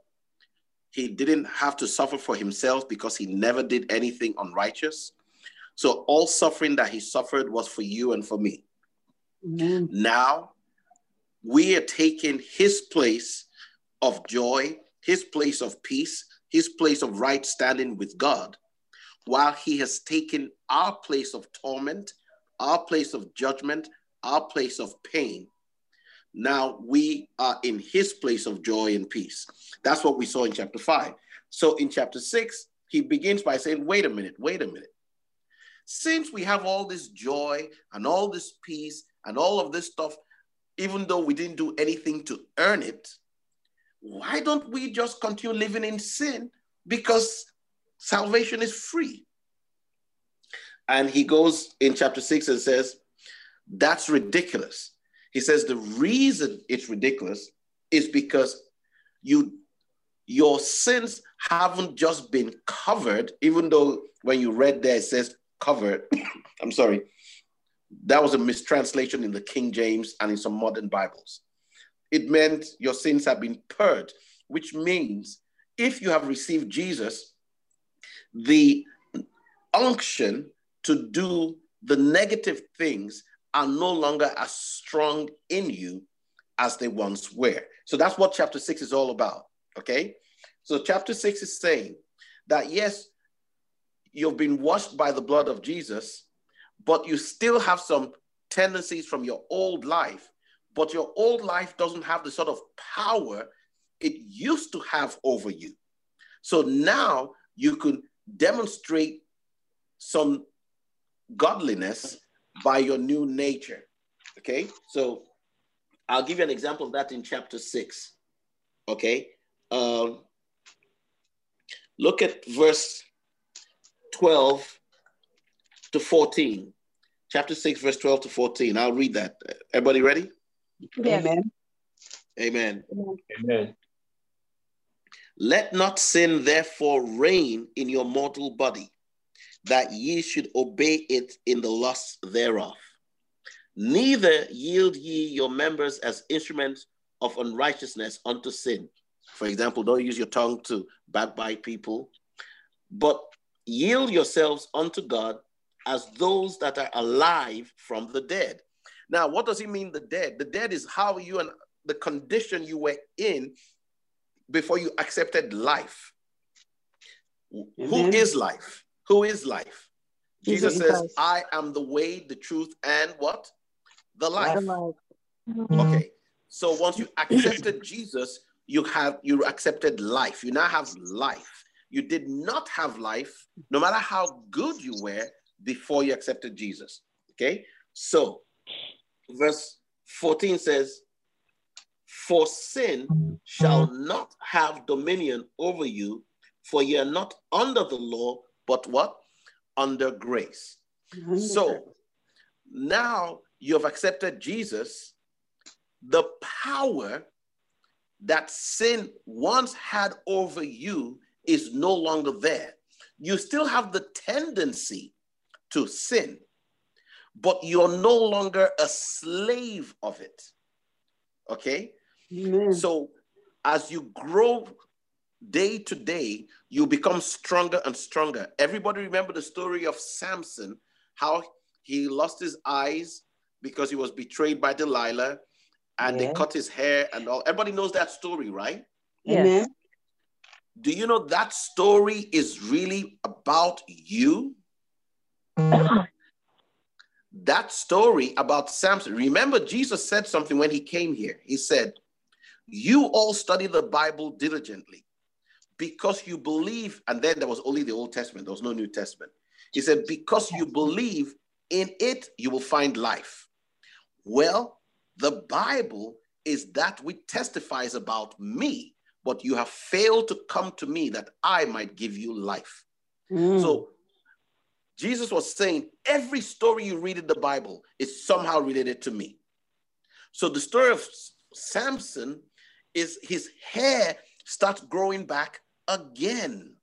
He didn't have to suffer for himself because he never did anything unrighteous. So all suffering that he suffered was for you and for me. Amen. Now we are taking his place of joy, his place of peace, his place of right standing with God, while he has taken our place of torment, our place of judgment, our place of pain. Now we are in his place of joy and peace. That's what we saw in chapter five. So in chapter six, he begins by saying, wait a minute, wait a minute. Since we have all this joy and all this peace and all of this stuff, even though we didn't do anything to earn it, why don't we just continue living in sin? Because salvation is free. And he goes in chapter six and says, That's ridiculous. He says the reason it's ridiculous is because you your sins haven't just been covered, even though when you read there it says covered. (coughs) I'm sorry. That was a mistranslation in the King James and in some modern Bibles. It meant your sins have been purged, which means if you have received Jesus, the unction to do the negative things are no longer as strong in you as they once were. So that's what chapter six is all about. Okay. So chapter six is saying that yes, you've been washed by the blood of Jesus, but you still have some tendencies from your old life, but your old life doesn't have the sort of power it used to have over you. So now you can demonstrate some godliness by your new nature. Okay, so I'll give you an example of that in chapter six. Okay, um, look at verse 12 to 14. Chapter 6, verse 12 to 14. I'll read that. Everybody ready? Yes. Amen. Amen. Amen. Let not sin therefore reign in your mortal body, that ye should obey it in the lust thereof. Neither yield ye your members as instruments of unrighteousness unto sin. For example, don't use your tongue to backbite people, but yield yourselves unto God as those that are alive from the dead. Now, what does he mean, the dead? The dead is how you and the condition you were in before you accepted life. Amen. Who is life? Who is life? Jesus, Jesus says, Christ. I am the way, the truth, and what? The life. The life. Okay. Mm-hmm. So once you accepted (clears throat) Jesus, you have you accepted life. You now have life. You did not have life, no matter how good you were before you accepted Jesus. Okay. So verse 14 says, For sin shall not have dominion over you, for ye are not under the law, but what? Under grace. So now you have accepted Jesus, the power that sin once had over you is no longer there. You still have the tendency to sin, but you're no longer a slave of it. Okay? Amen. So as you grow day to day, you become stronger and stronger. Everybody remember the story of Samson, how he lost his eyes because he was betrayed by Delilah and they cut his hair and all. Everybody knows that story, right? Amen. Do you know that story is really about you? Mm. (laughs) that story about Samson. Remember, Jesus said something when he came here. He said, You all study the Bible diligently because you believe, and then there was only the Old Testament, there was no New Testament. He said, Because you believe in it, you will find life. Well, the Bible is that which testifies about me, but you have failed to come to me that I might give you life. Mm. So Jesus was saying every story you read in the Bible is somehow related to me. So the story of Samson is his hair starts growing back again.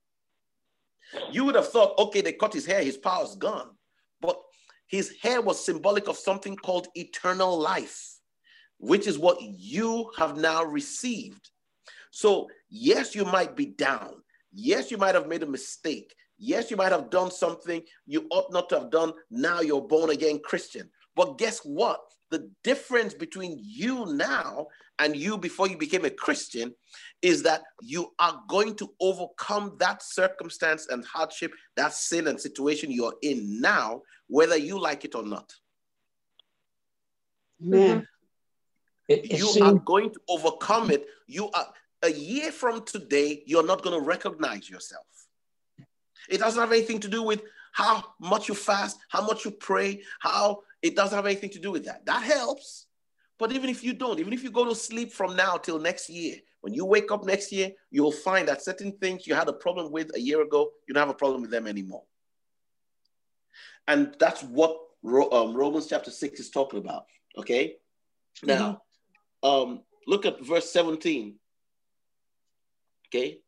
You would have thought, okay, they cut his hair, his power is gone. But his hair was symbolic of something called eternal life, which is what you have now received. So, yes, you might be down. Yes, you might have made a mistake. Yes, you might have done something you ought not to have done. Now you're born again Christian. But guess what? The difference between you now and you before you became a Christian is that you are going to overcome that circumstance and hardship, that sin and situation you're in now, whether you like it or not. Amen. Mm-hmm. It, it you are going to overcome it. You are a year from today, you're not going to recognize yourself. It doesn't have anything to do with how much you fast, how much you pray, how it doesn't have anything to do with that. That helps. But even if you don't, even if you go to sleep from now till next year, when you wake up next year, you'll find that certain things you had a problem with a year ago, you don't have a problem with them anymore. And that's what um, Romans chapter 6 is talking about. Okay. Now, um, look at verse 17. Okay.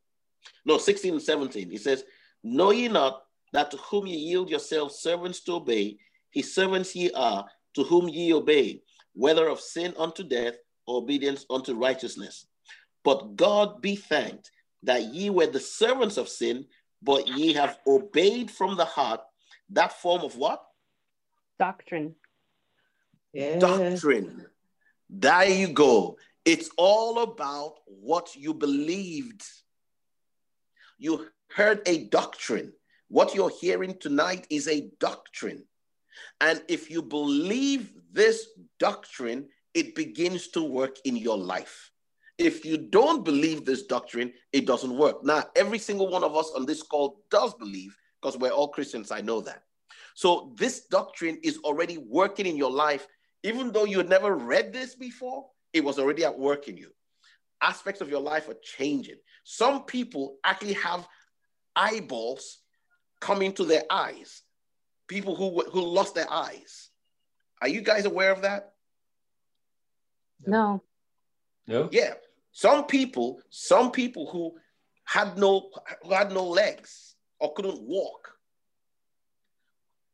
No, 16 and 17. It says, Know ye not that to whom ye yield yourselves servants to obey, his servants ye are, to whom ye obey, whether of sin unto death or obedience unto righteousness. But God be thanked that ye were the servants of sin, but ye have obeyed from the heart that form of what? Doctrine. Yeah. Doctrine. There you go. It's all about what you believed. You heard a doctrine. What you're hearing tonight is a doctrine. And if you believe this doctrine, it begins to work in your life. If you don't believe this doctrine, it doesn't work. Now, every single one of us on this call does believe because we're all Christians. I know that. So, this doctrine is already working in your life. Even though you had never read this before, it was already at work in you. Aspects of your life are changing. Some people actually have eyeballs coming to their eyes, people who, who lost their eyes. Are you guys aware of that? No. no? Yeah. Some people, some people who had no who had no legs or couldn't walk.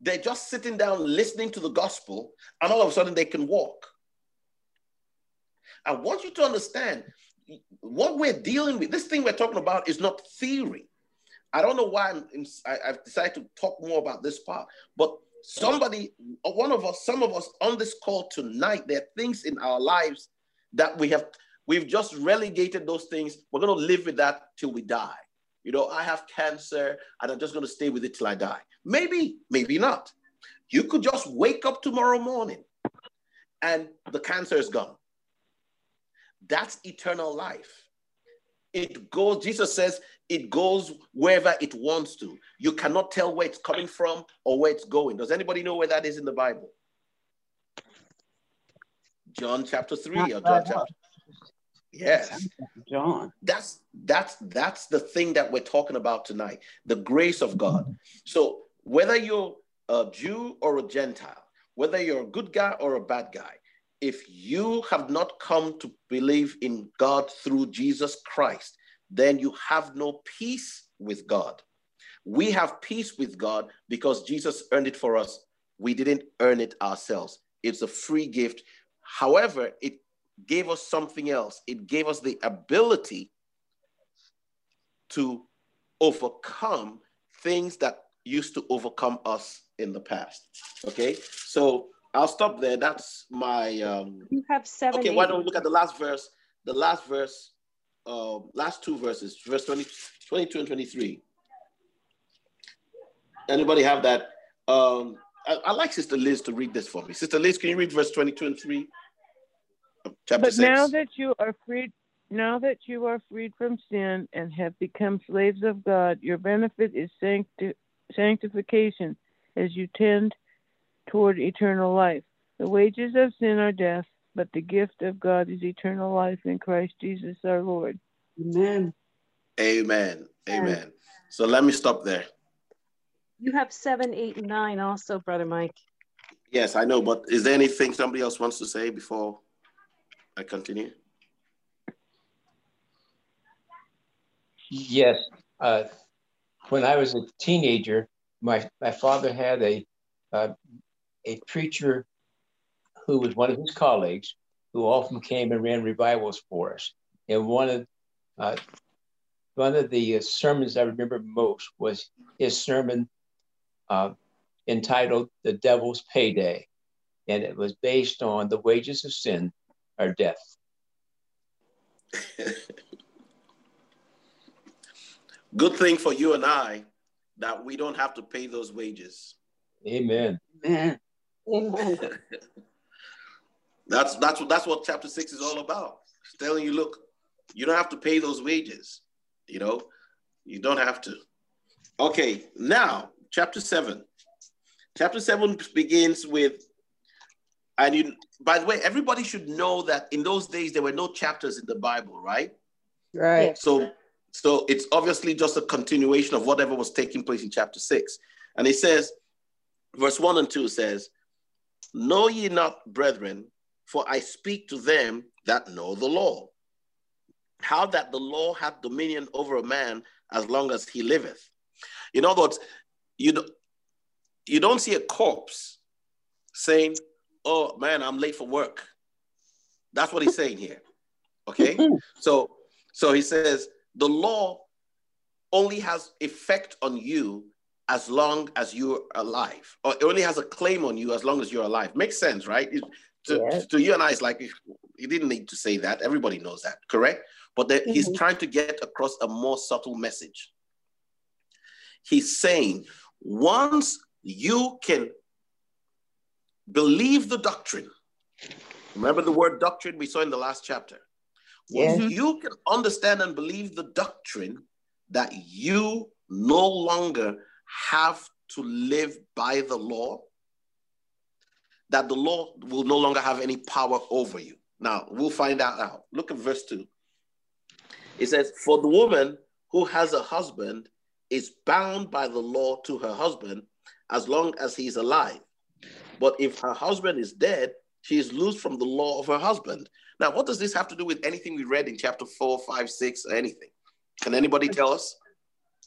They're just sitting down listening to the gospel, and all of a sudden they can walk. I want you to understand what we're dealing with. This thing we're talking about is not theory. I don't know why I'm, I, I've decided to talk more about this part, but somebody, one of us, some of us on this call tonight, there are things in our lives that we have, we've just relegated those things. We're going to live with that till we die. You know, I have cancer and I'm just going to stay with it till I die. Maybe, maybe not. You could just wake up tomorrow morning and the cancer is gone. That's eternal life. It goes, Jesus says, it goes wherever it wants to. You cannot tell where it's coming from or where it's going. Does anybody know where that is in the Bible? John chapter 3 or John chapter. Yes. John. That's that's that's the thing that we're talking about tonight. The grace of God. So whether you're a Jew or a Gentile, whether you're a good guy or a bad guy, if you have not come to believe in God through Jesus Christ, then you have no peace with God. We have peace with God because Jesus earned it for us. We didn't earn it ourselves. It's a free gift. However, it gave us something else. It gave us the ability to overcome things that used to overcome us in the past. Okay, so I'll stop there. That's my. Um, you have seven. Okay, why don't we look at the last verse? The last verse, uh, last two verses, verse 20, 22 and 23. Anybody have that? Um, I, I like Sister Liz to read this for me. Sister Liz, can you read verse 22 and 3? Chapter but 6. now that you are freed, now that you are freed from sin and have become slaves of God, your benefit is sancti- sanctification as you tend toward eternal life. The wages of sin are death, but the gift of God is eternal life in Christ Jesus our Lord. Amen. Amen. Amen. So let me stop there. You have seven, eight, and nine also, Brother Mike. Yes, I know, but is there anything somebody else wants to say before I continue? Yes. Uh, when I was a teenager, my, my father had a, uh, a preacher who was one of his colleagues who often came and ran revivals for us. And one of, uh, one of the sermons I remember most was his sermon uh, entitled The Devil's Payday. And it was based on the wages of sin are death. (laughs) Good thing for you and I that we don't have to pay those wages. Amen. Amen. Amen. that's that's what that's what chapter six is all about. It's telling you, look, you don't have to pay those wages. You know, you don't have to. Okay, now chapter 7. Chapter 7 begins with, and you, by the way, everybody should know that in those days there were no chapters in the Bible, right? Right. So, so it's obviously just a continuation of whatever was taking place in chapter 6. And it says, verse 1 and 2 says, Know ye not, brethren, for I speak to them that know the law, how that the law hath dominion over a man as long as he liveth. In other words, you don't, you don't see a corpse saying, "Oh man, I'm late for work." That's what he's saying here. Okay, (laughs) so so he says the law only has effect on you as long as you're alive, or it only has a claim on you as long as you're alive. Makes sense, right? It, to, yeah. to you and I, it's like he didn't need to say that. Everybody knows that, correct? But mm-hmm. he's trying to get across a more subtle message. He's saying once you can believe the doctrine, remember the word doctrine we saw in the last chapter. Once yeah. you can understand and believe the doctrine that you no longer have to live by the law, that the law will no longer have any power over you. Now, we'll find out now. Look at verse 2. It says, For the woman who has a husband is bound by the law to her husband as long as he's alive. But if her husband is dead, she is loose from the law of her husband. Now, what does this have to do with anything we read in chapter 4, 5, 6, or anything? Can anybody tell us?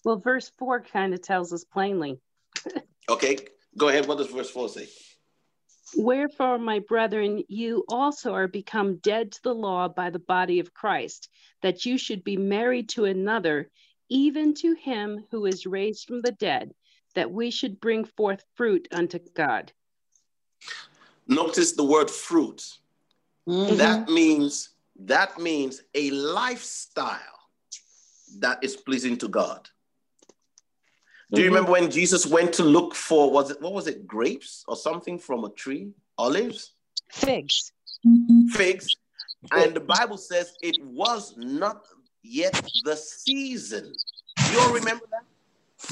Well, verse 4 kind of tells us plainly. okay, go ahead. What does verse 4 say? Wherefore, my brethren, you also are become dead to the law by the body of Christ, that you should be married to another, even to him who is raised from the dead, that we should bring forth fruit unto God. Notice the word fruit. Mm-hmm. That means that means a lifestyle that is pleasing to God. Do you mm-hmm. remember when Jesus went to look for was it what was it grapes or something from a tree? Olives? Figs. Figs. And the Bible says it was not yet the season. You all remember that?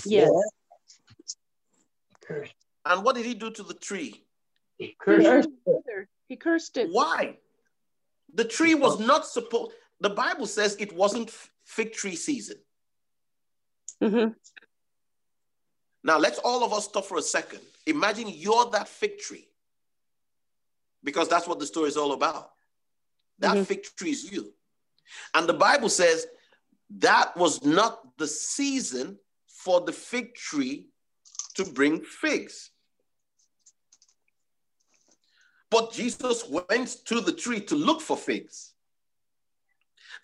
Yes. And what did he do to the tree? He cursed it. He cursed it. Why? The tree was not supposed, the Bible says it wasn't fig tree season. Mm-hmm. Now, let's all of us stop for a second. Imagine you're that fig tree, because that's what the story is all about. That mm-hmm. fig tree is you. And the Bible says that was not the season for the fig tree to bring figs. But Jesus went to the tree to look for figs.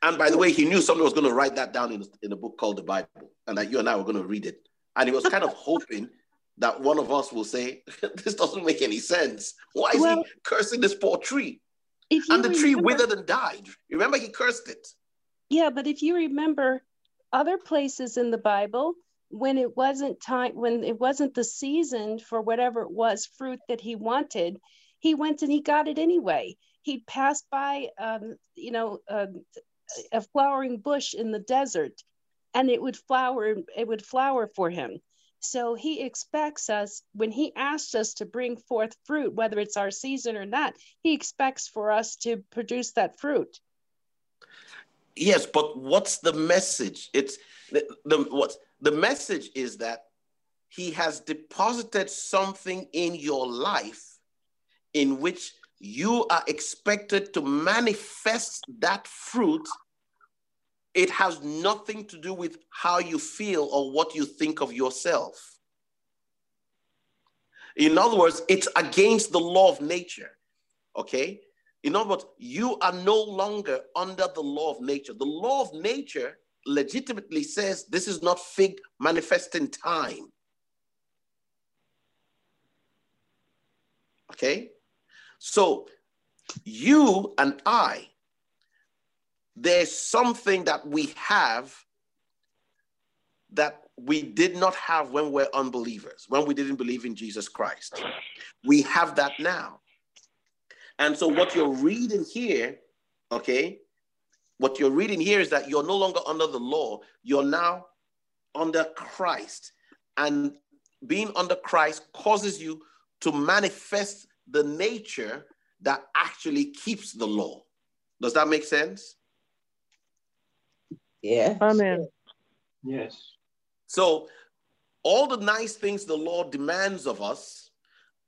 And by the way, he knew somebody was going to write that down in, in a book called the Bible, and that you and I were going to read it. And he was kind of hoping that one of us will say, (laughs) This doesn't make any sense. Why is well, he cursing this poor tree? And the remember, tree withered and died. Remember, he cursed it. Yeah, but if you remember other places in the Bible, when it wasn't time, when it wasn't the season for whatever it was, fruit that he wanted, he went and he got it anyway. He passed by, um, you know, um, a flowering bush in the desert, and it would flower. It would flower for him. So he expects us, when he asks us to bring forth fruit, whether it's our season or not, he expects for us to produce that fruit. Yes, but what's the message? It's the, the what the message is that he has deposited something in your life in which you are expected to manifest that fruit. It has nothing to do with how you feel or what you think of yourself. In other words, it's against the law of nature. Okay? In other words, you are no longer under the law of nature. The law of nature legitimately says this is not fig manifesting time. Okay? So you and I, there's something that we have that we did not have when we're unbelievers, when we didn't believe in Jesus Christ. We have that now. And so what you're reading here, okay, what you're reading here is that you're no longer under the law, you're now under Christ. And being under Christ causes you to manifest the nature that actually keeps the law. Does that make sense? Yeah. Amen. Yes. So, all the nice things the Lord demands of us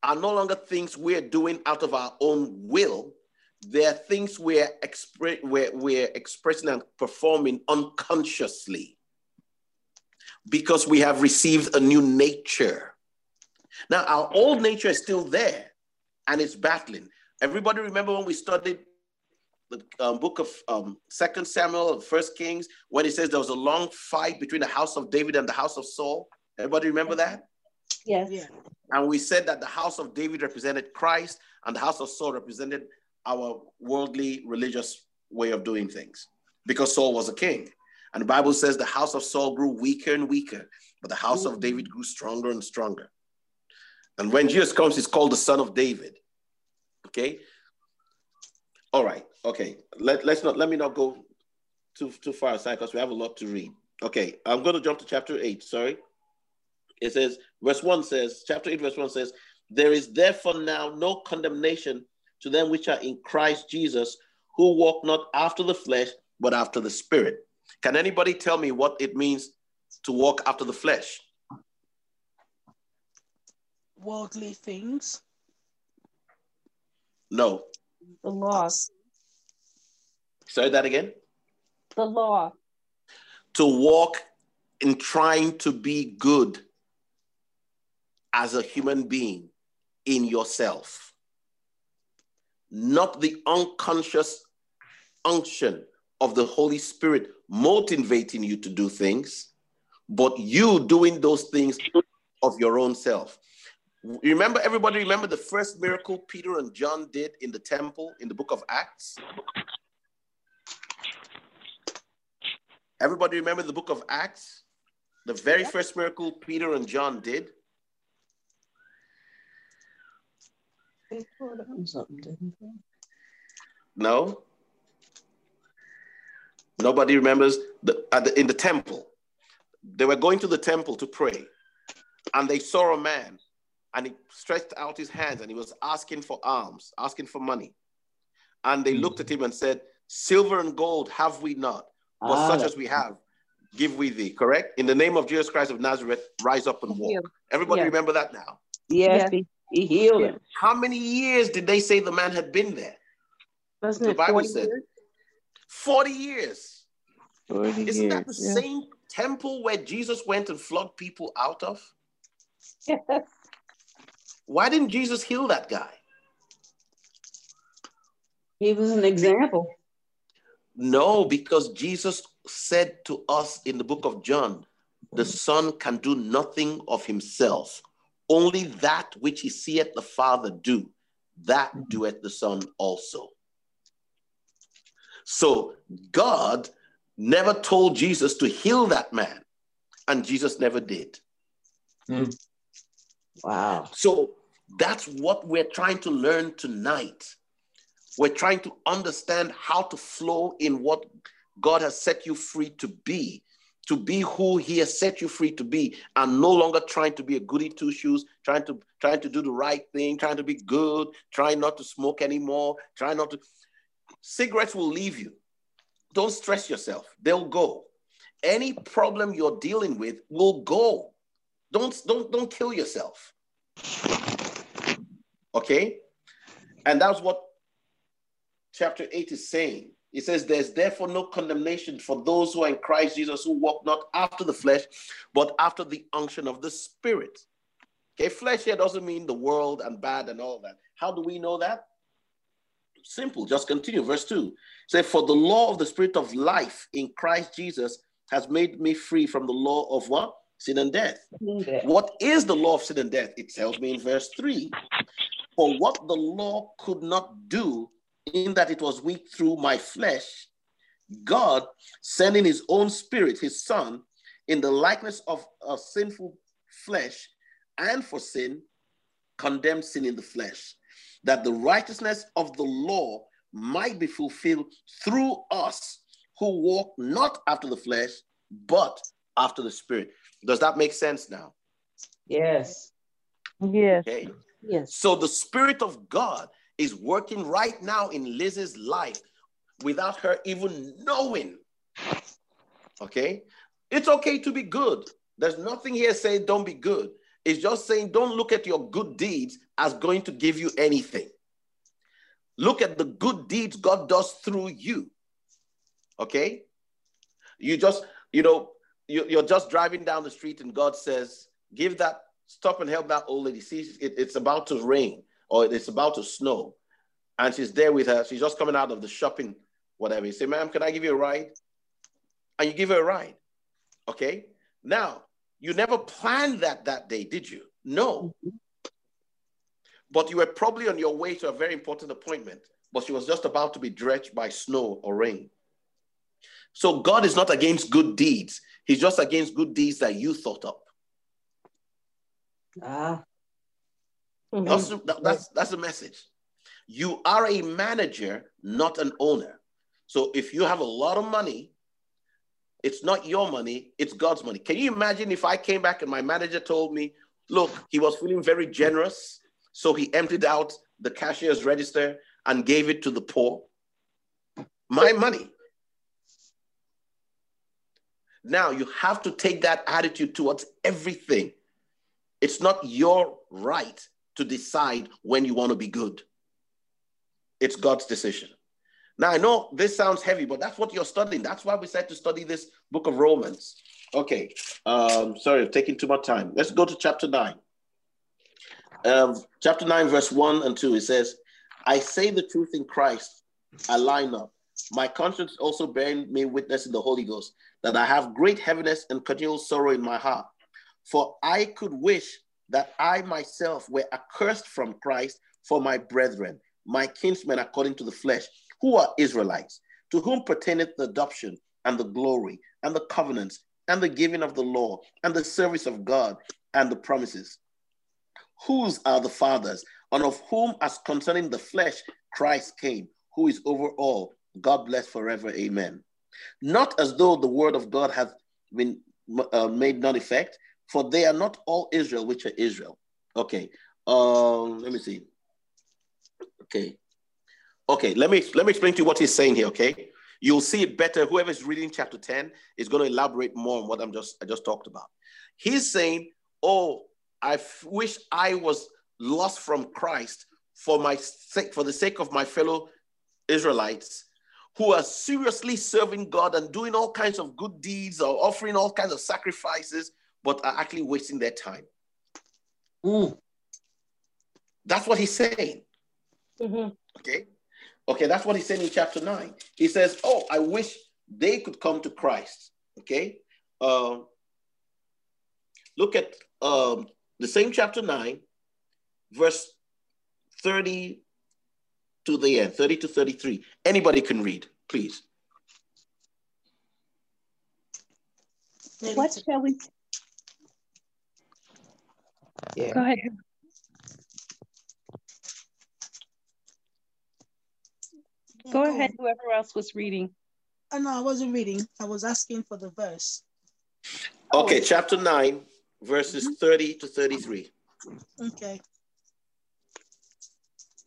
are no longer things we're doing out of our own will. They're things we're, expre- we're, we're expressing and performing unconsciously because we have received a new nature. Now, our old nature is still there and it's battling. Everybody remember when we studied the um, book of um, Second Samuel, First Kings, when it says there was a long fight between the house of David and the house of Saul. Everybody remember that? Yes. Yeah. And we said that the house of David represented Christ and the house of Saul represented our worldly religious way of doing things because Saul was a king. And the Bible says the house of Saul grew weaker and weaker, but the house of David grew stronger and stronger. And when Jesus comes, he's called the son of David. Okay. All right. Okay. Let, let's not let me not go too too far aside because we have a lot to read. Okay, I'm going to jump to chapter 8. Sorry. It says, verse 1 says, chapter 8, verse 1 says, There is therefore now no condemnation to them which are in Christ Jesus, who walk not after the flesh, but after the spirit. Can anybody tell me what it means to walk after the flesh? Worldly things. No. The law. Say that again. The law. To walk in trying to be good as a human being in yourself, not the unconscious unction of the Holy Spirit motivating you to do things, but you doing those things of your own self. Remember, everybody remember the first miracle Peter and John did in the temple in the book of Acts? Everybody remember the book of Acts? The very first miracle Peter and John did? They called on something, didn't they? No? Nobody remembers the, the, in the temple. They were going to the temple to pray, and they saw a man and he stretched out his hands and he was asking for alms, asking for money. And they looked at him and said, Silver and gold have we not, but ah, such as we have, give we thee. Correct? In the name of Jesus Christ of Nazareth, rise up and walk. Everybody yeah. remember that now? Yes, yeah. he, healed him. How many years did they say the man had been there? Wasn't the it Bible 40 said years? 40 years. 40 Isn't years, that the yeah. same temple where Jesus went and flogged people out of? Yes. Why didn't Jesus heal that guy? He was an example. No, because Jesus said to us in the book of John, the Son can do nothing of himself, only that which he seeth the Father do, that doeth the Son also. So God never told Jesus to heal that man, and Jesus never did. Mm. Wow. So that's what we're trying to learn tonight. We're trying to understand how to flow in what God has set you free to be, to be who He has set you free to be, and no longer trying to be a goody two shoes, trying to trying to do the right thing, trying to be good, trying not to smoke anymore, trying not to. Cigarettes will leave you. Don't stress yourself; they'll go. Any problem you're dealing with will go. Don't don't don't kill yourself. Okay, and that's what chapter 8 is saying. It says, There's therefore no condemnation for those who are in Christ Jesus who walk not after the flesh, but after the unction of the Spirit. Okay, flesh here doesn't mean the world and bad and all that. How do we know that? Simple, just continue. Verse 2 say, For the law of the Spirit of life in Christ Jesus has made me free from the law of what? Sin and death. What is the law of sin and death? It tells me in verse 3 For what the law could not do, in that it was weak through my flesh, God, sending his own spirit, his son, in the likeness of a sinful flesh, and for sin, condemned sin in the flesh, that the righteousness of the law might be fulfilled through us who walk not after the flesh, but after the spirit. Does that make sense now? Yes. Yes. Okay. Yes. So the spirit of God is working right now in Liz's life without her even knowing. Okay? It's okay to be good. There's nothing here saying don't be good. It's just saying don't look at your good deeds as going to give you anything. Look at the good deeds God does through you. Okay? You just, you know, you're just driving down the street and God says, give that, stop and help that old lady. See, it's about to rain or it's about to snow, and she's there with her. She's just coming out of the shopping, whatever. You say, ma'am, can I give you a ride? And you give her a ride. Okay. Now, you never planned that that day, did you? No. But you were probably on your way to a very important appointment, but she was just about to be drenched by snow or rain. So God is not against good deeds. He's just against good deeds that you thought up. Ah. Mm-hmm. That's, that's, that's the message. You are a manager, not an owner. So if you have a lot of money, it's not your money, it's God's money. Can you imagine if I came back and my manager told me, look, he was feeling very generous, so he emptied out the cashier's register and gave it to the poor? My money. Now you have to take that attitude towards everything. It's not your right to decide when you want to be good. It's God's decision. Now, I know this sounds heavy, but that's what you're studying. That's why we said to study this book of Romans. Okay, um, sorry, I'm taking too much time. Let's go to chapter 9. Um, chapter 9, verse 1 and 2, it says, I say the truth in Christ, I lie not. My conscience also bearing me witness in the Holy Ghost, that I have great heaviness and continual sorrow in my heart. For I could wish that I myself were accursed from Christ for my brethren, my kinsmen according to the flesh, who are Israelites, to whom pertaineth the adoption and the glory and the covenants and the giving of the law and the service of God and the promises. Whose are the fathers, and of whom, as concerning the flesh, Christ came, who is over all, God bless forever. Amen. Not as though the word of God hath been uh, made non effect, for they are not all Israel which are Israel. Okay. Um, let me see. Okay. Okay, let me let me explain to you what he's saying here, okay? You'll see it better. Whoever's reading chapter 10 is going to elaborate more on what I'm just I just talked about. He's saying, Oh, I wish I was lost from Christ for my sake, for the sake of my fellow Israelites who are seriously serving God and doing all kinds of good deeds or offering all kinds of sacrifices but are actually wasting their time. Mm. That's what he's saying. Mm-hmm. Okay. Okay, that's what he's saying in chapter 9. He says, Oh, I wish they could come to Christ. Okay. Uh, look at um, the same chapter 9, verse 30 to the end, 30 to 33. Anybody can read, please. What shall we? Yeah. Go ahead. Go oh. ahead, whoever else was reading. Oh, no, I wasn't reading. I was asking for the verse. Okay, chapter 9, verses mm-hmm. 30 to 33. Okay.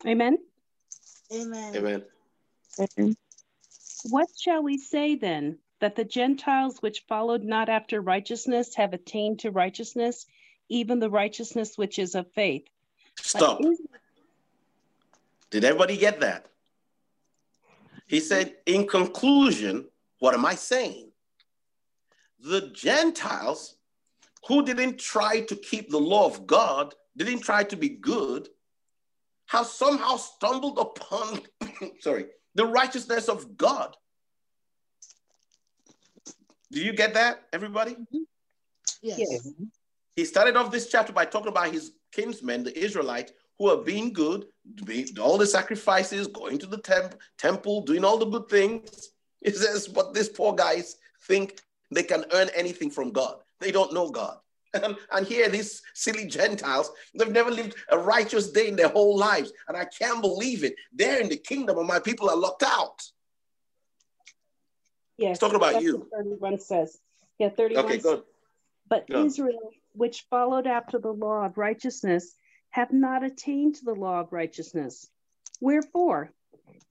Amen. Amen. Amen. What shall we say then? That the Gentiles which followed not after righteousness have attained to righteousness, even the righteousness which is of faith. Stop. is- Did everybody get that? He said, in conclusion, what am I saying? The Gentiles who didn't try to keep the law of God, didn't try to be good, have somehow stumbled upon, (coughs) sorry, the righteousness of God. Do you get that, everybody? Mm-hmm. Yes. Yes. He started off this chapter by talking about his kinsmen, the Israelites, who are being good, doing all the sacrifices, going to the temp- temple, doing all the good things. He says, but these poor guys think they can earn anything from God. They don't know God. And, and here, these silly Gentiles, they've never lived a righteous day in their whole lives. And I can't believe it. They're in the kingdom, and my people are locked out. Yes. talking about you. 31 says. Yeah, 31 Okay, good. But Go. Israel, which followed after the law of righteousness, have not attained to the law of righteousness. Wherefore?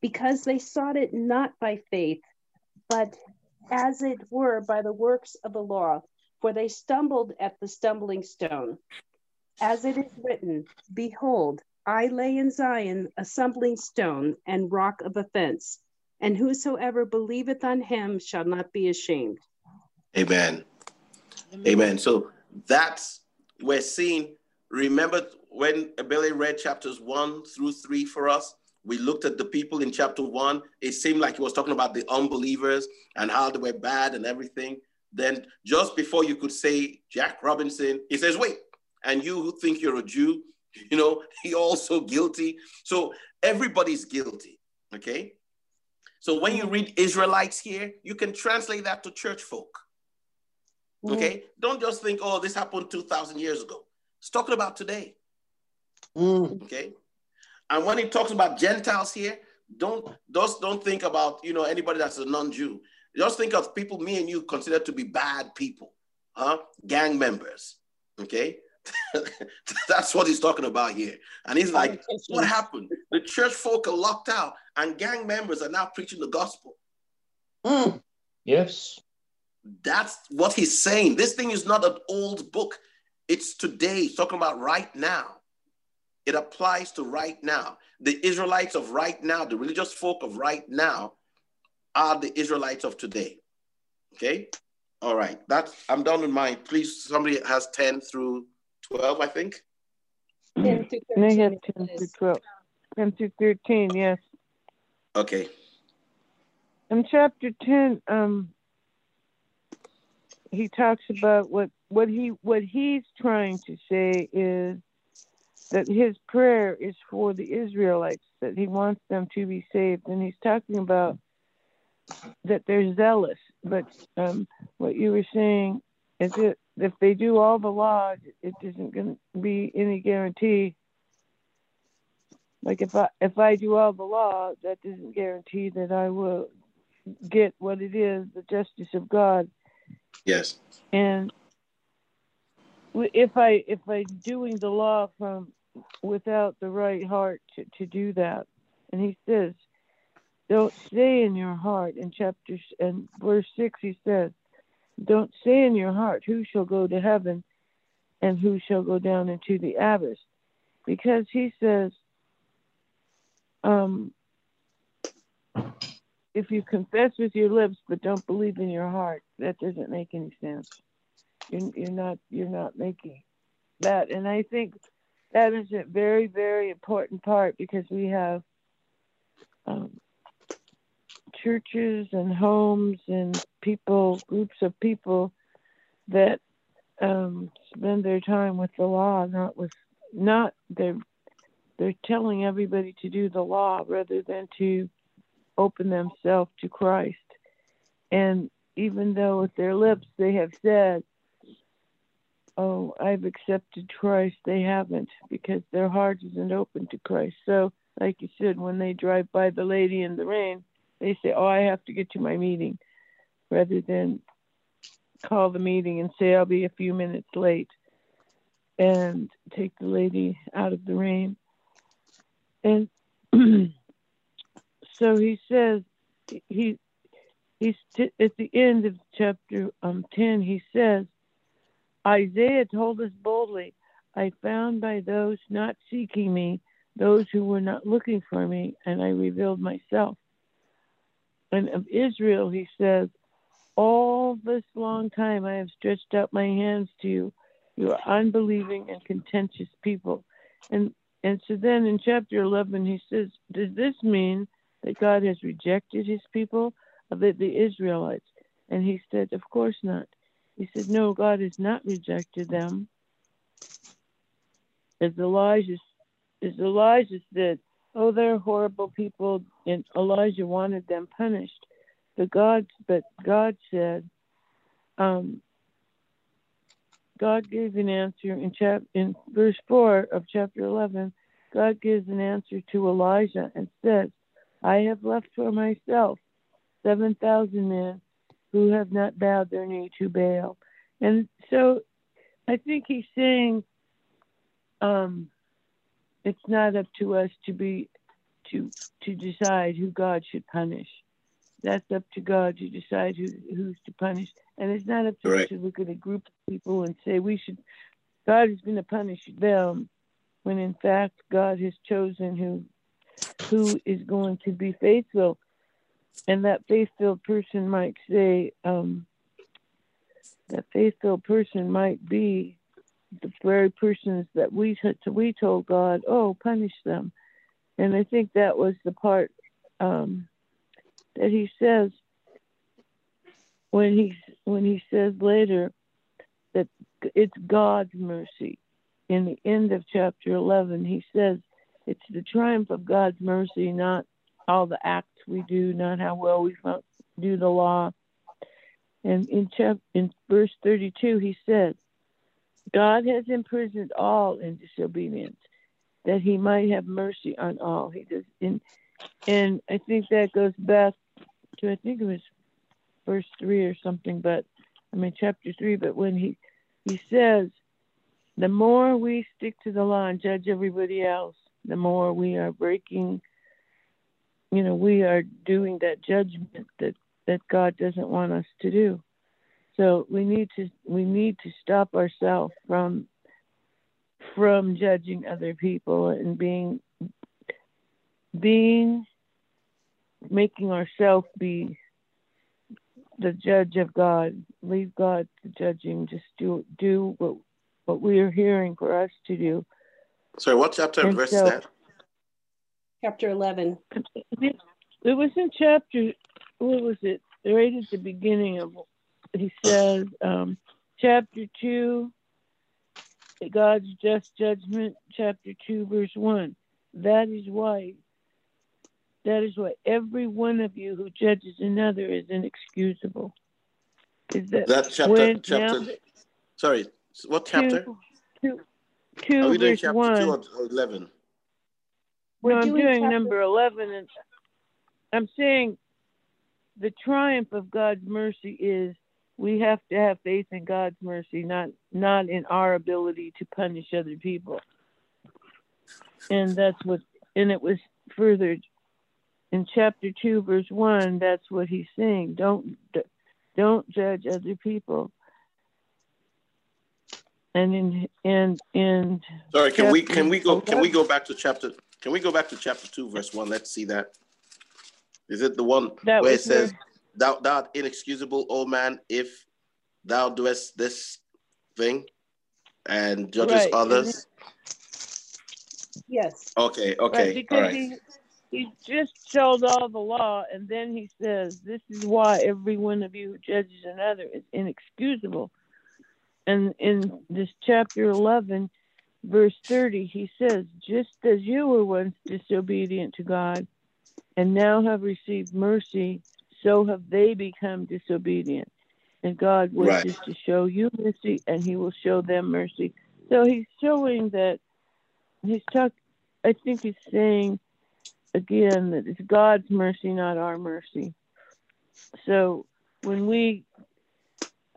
Because they sought it not by faith, but as it were by the works of the law, for they stumbled at the stumbling stone. As it is written, Behold, I lay in Zion a stumbling stone and rock of offense, and whosoever believeth on him shall not be ashamed. Amen. Amen. So that's we're seeing. Remember when Billy read chapters one through three for us? We looked at the people in chapter one. It seemed like he was talking about the unbelievers and how they were bad and everything. Then, just before you could say Jack Robinson, he says, Wait, and you who think you're a Jew, (laughs) you know, he also guilty. So everybody's guilty. Okay. So when you read Israelites here, you can translate that to church folk. Okay. Don't just think, oh, this happened 2,000 years ago. It's talking about today. Mm. Okay. And when he talks about Gentiles here, don't just don't think about you know anybody that's a non-Jew. Just think of people me and you consider to be bad people, huh? Gang members. Okay. (laughs) that's what he's talking about here. And he's like, what happened? The church folk are locked out, and gang members are now preaching the gospel. Mm. Yes. That's what he's saying. This thing is not an old book. It's today. It's talking about right now. It applies to right now. The Israelites of right now, the religious folk of right now, are the Israelites of today. Okay? All right. That's I'm done with mine. Please, somebody has 10 through 12, I think. 10 to 13 have 10 through is. 12. 10 through 13, yes. Okay. In chapter 10, um, he talks about what, what he what he's trying to say is that his prayer is for the Israelites, that he wants them to be saved. And he's talking about that they're zealous. But um, what you were saying is that if they do all the laws, it isn't going to be any guarantee. Like if I if I do all the law, that doesn't guarantee that I will get what it is, the justice of God. Yes. And if I if I'm doing the law from without the right heart to, to do that, and he says, don't say in your heart. In chapter and verse six he says, don't say in your heart. Who shall go to heaven and who shall go down into the abyss, because he says, um, if you confess with your lips but don't believe in your heart, that doesn't make any sense. You're, you're not you're not making that, and I think that is a very very important part because we have um, churches and homes and people, groups of people that um, spend their time with the law, not with not they're they're telling everybody to do the law rather than to open themselves to Christ. And even though with their lips they have said, Oh, I've accepted Christ, they haven't because their heart isn't open to Christ. So, like you said, when they drive by the lady in the rain, they say, Oh, I have to get to my meeting, rather than call the meeting and say, I'll be a few minutes late and take the lady out of the rain. And (clears throat) so he says, he he's t- at the end of chapter um, 10, he says, Isaiah told us boldly, I found by those not seeking me, those who were not looking for me, and I revealed myself. And of Israel, he says, All this long time I have stretched out my hands to you. You are unbelieving and contentious people. And and so then in chapter 11, he says, Does this mean that God has rejected his people, the, the Israelites? And he said, Of course not. He said, No, God has not rejected them. As Elijah, as Elijah said, Oh, they're horrible people, and Elijah wanted them punished. But God, but God said, um, God gave an answer in chap in verse four of chapter eleven. God gives an answer to Elijah and says, "I have left for myself seven thousand men who have not bowed their knee to Baal." And so, I think he's saying, um, it's not up to us to be to to decide who God should punish. That's up to God to decide who who's to punish, and it's not up to Right. us to look at a group of people and say we should. God is going to punish them, when in fact God has chosen who who is going to be faithful, and that faithful person might say, um, that faithful person might be the very persons that we t- we told God, oh, punish them, and I think that was the part um, that he says when he when he says later that it's God's mercy. In the end of chapter 11, he says it's the triumph of God's mercy, not all the acts we do, not how well we do the law. And in chap- in verse 32, he says, God has imprisoned all in disobedience, that he might have mercy on all. He does, and, and I think that goes back to I think it was verse three or something, but I mean chapter three. But when he he says, the more we stick to the law and judge everybody else, the more we are breaking. You know, we are doing that judgment that that God doesn't want us to do. So we need to we need to stop ourselves from from judging other people and being being making ourselves be the judge of God. Leave God to judging. Just do do what what we are hearing for us to do. Sorry, what chapter and And verse so- that? Chapter 11. It it was in chapter. What was it? Right at the beginning of. He says, um, chapter two. God's just judgment, chapter two, verse one. That is why. That is why every one of you who judges another is inexcusable. Is that That chapter, when chapter. now Sorry, what chapter? two, two, Are two we doing chapter one. two or or eleven? We're no, I'm doing doing chapter- number 11. And I'm saying the triumph of God's mercy is we have to have faith in God's mercy, not not in our ability to punish other people. And that's what, and it was furthered in chapter two, verse one. That's what he's saying. Don't don't judge other people. And in and and Sorry, can we can we go oh, can we go back to chapter can we go back to chapter two, verse one? Let's see that. Is it the one That where it says, "Thou thou art inexcusable, old man, if thou doest this thing, and judges Right, others." Yes. Okay, okay, all because right. he he just told all the law, and then he says, "This is why every one of you who judges another is inexcusable." And in this chapter eleven, verse thirty, he says, "Just as you were once disobedient to God, and now have received mercy, so have they become disobedient." And God wishes right. to show you mercy, and He will show them mercy. So He's showing that He's talking. I think He's saying again that it's God's mercy, not our mercy. So when we,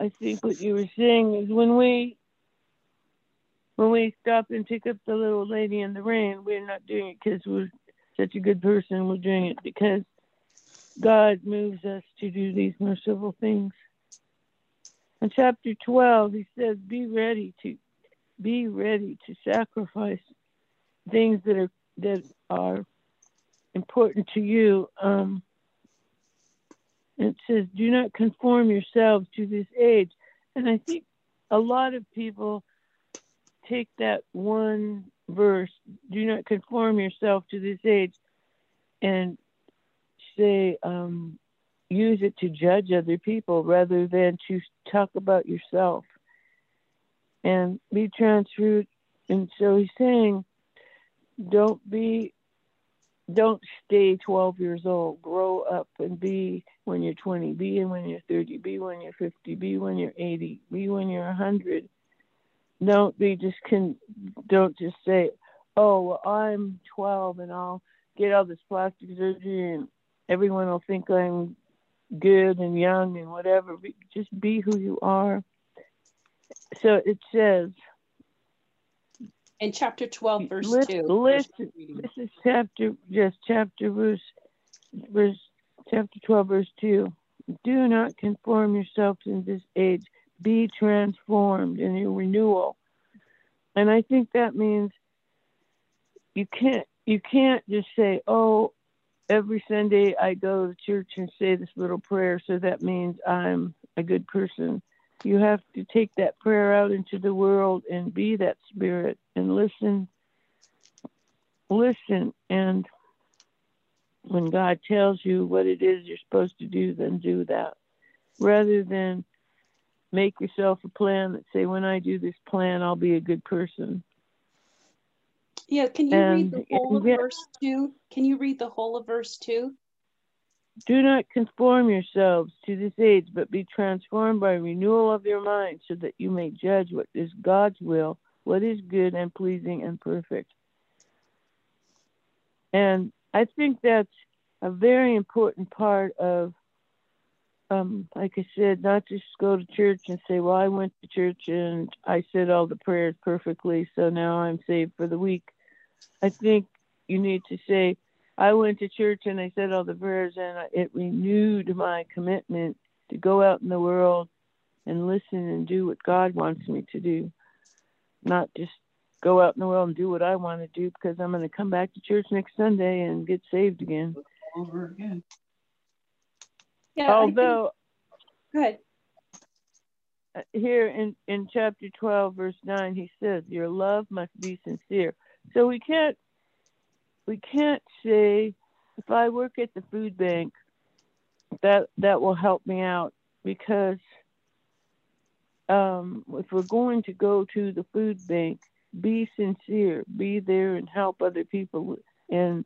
I think what you were saying is when we, when we stop and pick up the little lady in the rain, we're not doing it because we're such a good person. We're doing it because God moves us to do these merciful things. In chapter 12, he says, Be ready to be ready to sacrifice things that are that are important to you. Um, it says, Do not conform yourselves to this age. And I think a lot of people take that one verse, do not conform yourself to this age, and say, um, use it to judge other people rather than to talk about yourself and be transferred. And so he's saying, don't be don't stay 12 years old. Grow up and be when you're 20, be and when you're 30, be when you're 50, be when you're 80, be when you're 100. Don't be just can don't just say, "Oh, well, I'm 12 and I'll get all this plastic surgery and everyone will think I'm good and young and whatever." Just be who you are. So it says, in chapter 12 verse listen, 2 listen this is chapter just chapter verse verse chapter 12 verse 2 do not conform yourselves in this age be transformed in your renewal and i think that means you can't you can't just say oh every sunday i go to church and say this little prayer. So that means i'm a good person. You have to take that prayer out into the world and be that spirit and listen listen. And when god tells you what it is you're supposed to do then do that. Rather than make yourself a plan that say when i do this plan i'll be a good person yeah can you and, read the whole of verse 2 can you read the whole of verse 2 do not conform yourselves to this age, but be transformed by renewal of your mind, so that you may judge what is God's will, what is good and pleasing and perfect. And I think that's a very important part of, um, like I said, not just go to church and say, well, I went to church and I said all the prayers perfectly, so now I'm saved for the week. I think you need to say, I went to church and I said all the prayers, and it renewed my commitment to go out in the world and listen and do what God wants me to do, not just go out in the world and do what I want to do because I'm going to come back to church next Sunday and get saved again. Over again. Yeah. Although, think... Uh, here in, in chapter 12, verse 9, he says, Your love must be sincere. So we can't we can't say if I work at the food bank that that will help me out because um, if we're going to go to the food bank, be sincere, be there and help other people, and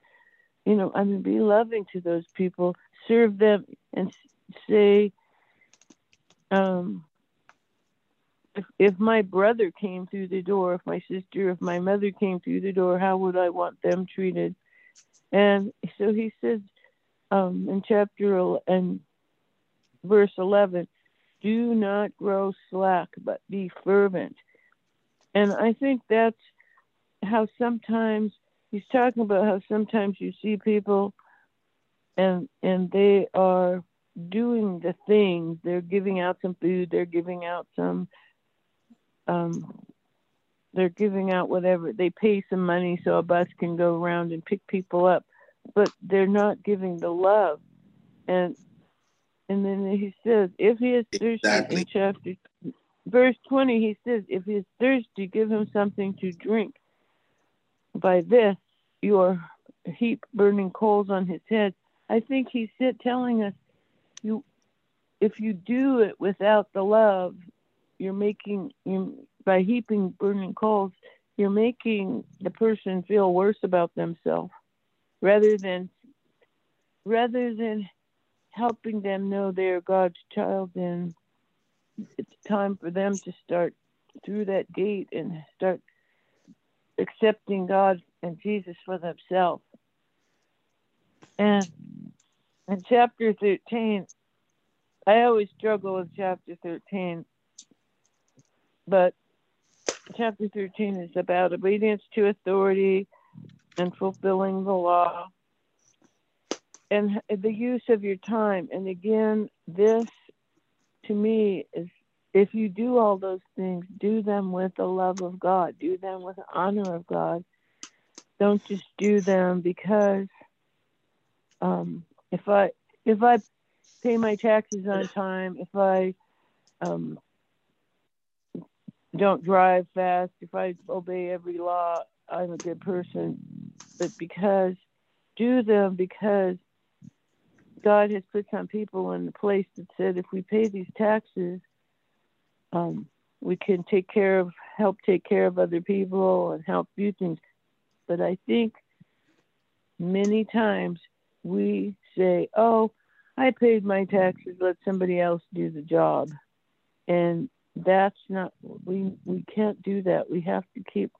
you know, I mean, be loving to those people, serve them, and say, um, if, if my brother came through the door, if my sister, if my mother came through the door, how would I want them treated? And so he says um, in chapter and verse 11, do not grow slack, but be fervent. And I think that's how sometimes he's talking about how sometimes you see people and and they are doing the things they're giving out some food they're giving out some um, they're giving out whatever they pay some money so a bus can go around and pick people up but they're not giving the love and and then he says if he is thirsty exactly. in chapter verse 20 he says if he is thirsty give him something to drink by this your heap burning coals on his head. I think he's telling us you if you do it without the love, you're making you by heaping burning coals, you're making the person feel worse about themselves rather than rather than helping them know they're God's child and it's time for them to start through that gate and start accepting God and Jesus for themselves. And in chapter 13, I always struggle with chapter 13, but chapter 13 is about obedience to authority and fulfilling the law and the use of your time. And again, this to me is if you do all those things, do them with the love of God, do them with the honor of God. Don't just do them because um, if I if I pay my taxes on time, if I um, don't drive fast, if I obey every law, I'm a good person. But because do them because God has put some people in the place that said if we pay these taxes, um, we can take care of, help take care of other people and help do things. But I think many times we say, oh, I paid my taxes, let somebody else do the job. And that's not we we can't do that. We have to keep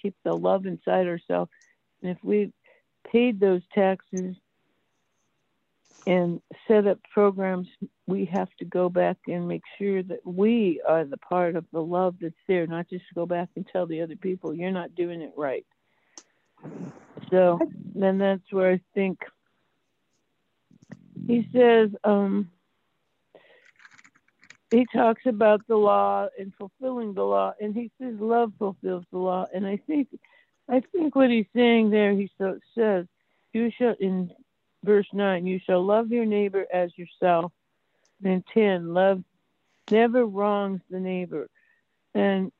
keep the love inside ourselves. And if we paid those taxes and set up programs, we have to go back and make sure that we are the part of the love that's there, not just go back and tell the other people you're not doing it right. So then that's where I think he says um, he talks about the law and fulfilling the law, and he says love fulfills the law. And I think I think what he's saying there, he so, says, you shall in verse nine, you shall love your neighbor as yourself. And ten, love never wrongs the neighbor. And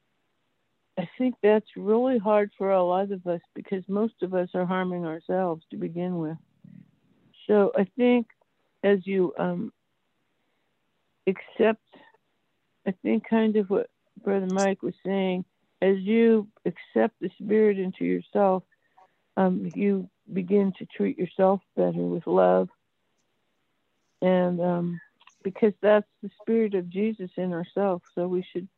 I think that's really hard for a lot of us because most of us are harming ourselves to begin with. So I think as you um, accept, I think kind of what Brother Mike was saying, as you accept the Spirit into yourself, um, you begin to treat yourself better with love. And um, because that's the Spirit of Jesus in ourselves, so we should,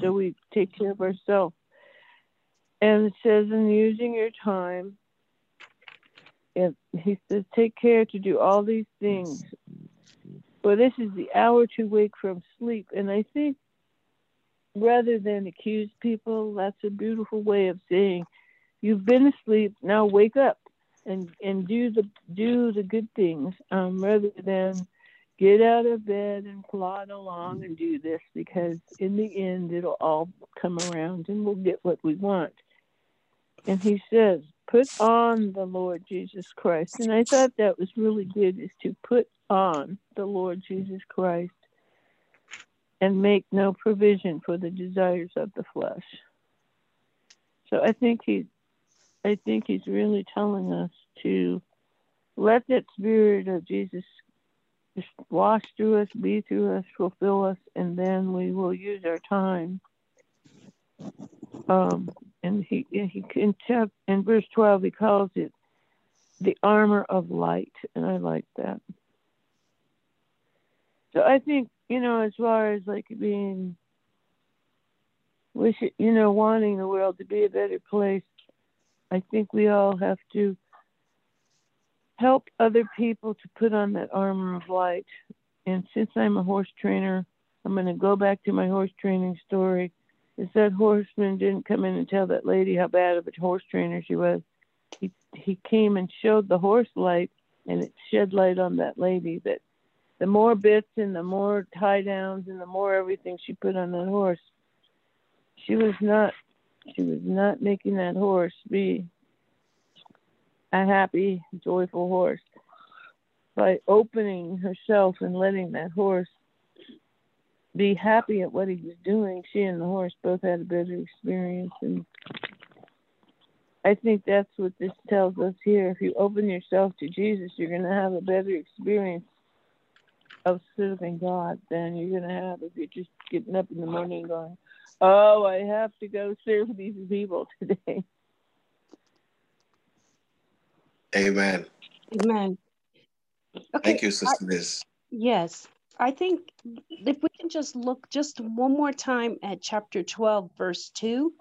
so we take care of ourselves. And it says, in using your time, and he says, Take care to do all these things. For this is the hour to wake from sleep. And I think rather than accuse people, that's a beautiful way of saying, You've been asleep, now wake up and, and do the do the good things, um, rather than get out of bed and plod along and do this because in the end it'll all come around and we'll get what we want. And he says, put on the Lord Jesus Christ. And I thought that was really good is to put on the Lord Jesus Christ and make no provision for the desires of the flesh. So I think he I think he's really telling us to let that spirit of Jesus just wash through us, be through us, fulfill us, and then we will use our time um, and he he in, chapter, in verse 12 he calls it the armor of light and i like that. So i think you know as far as like being wish you know wanting the world to be a better place i think we all have to help other people to put on that armor of light. And since i'm a horse trainer i'm going to go back to my horse training story is that horseman didn't come in and tell that lady how bad of a horse trainer she was. He he came and showed the horse light, and it shed light on that lady. That the more bits and the more tie downs and the more everything she put on that horse, she was not she was not making that horse be a happy, joyful horse by opening herself and letting that horse be happy at what he was doing. She and the horse both had a better experience, and I think that's what this tells us here. If you open yourself to Jesus, you're going to have a better experience of serving God than you're going to have if you're just getting up in the morning going, Oh, I have to go serve these people (laughs) today. Amen. Amen. Okay. Thank you, Sister Liz. Yes. I think if we can just look just one more time at chapter 12, verse 2,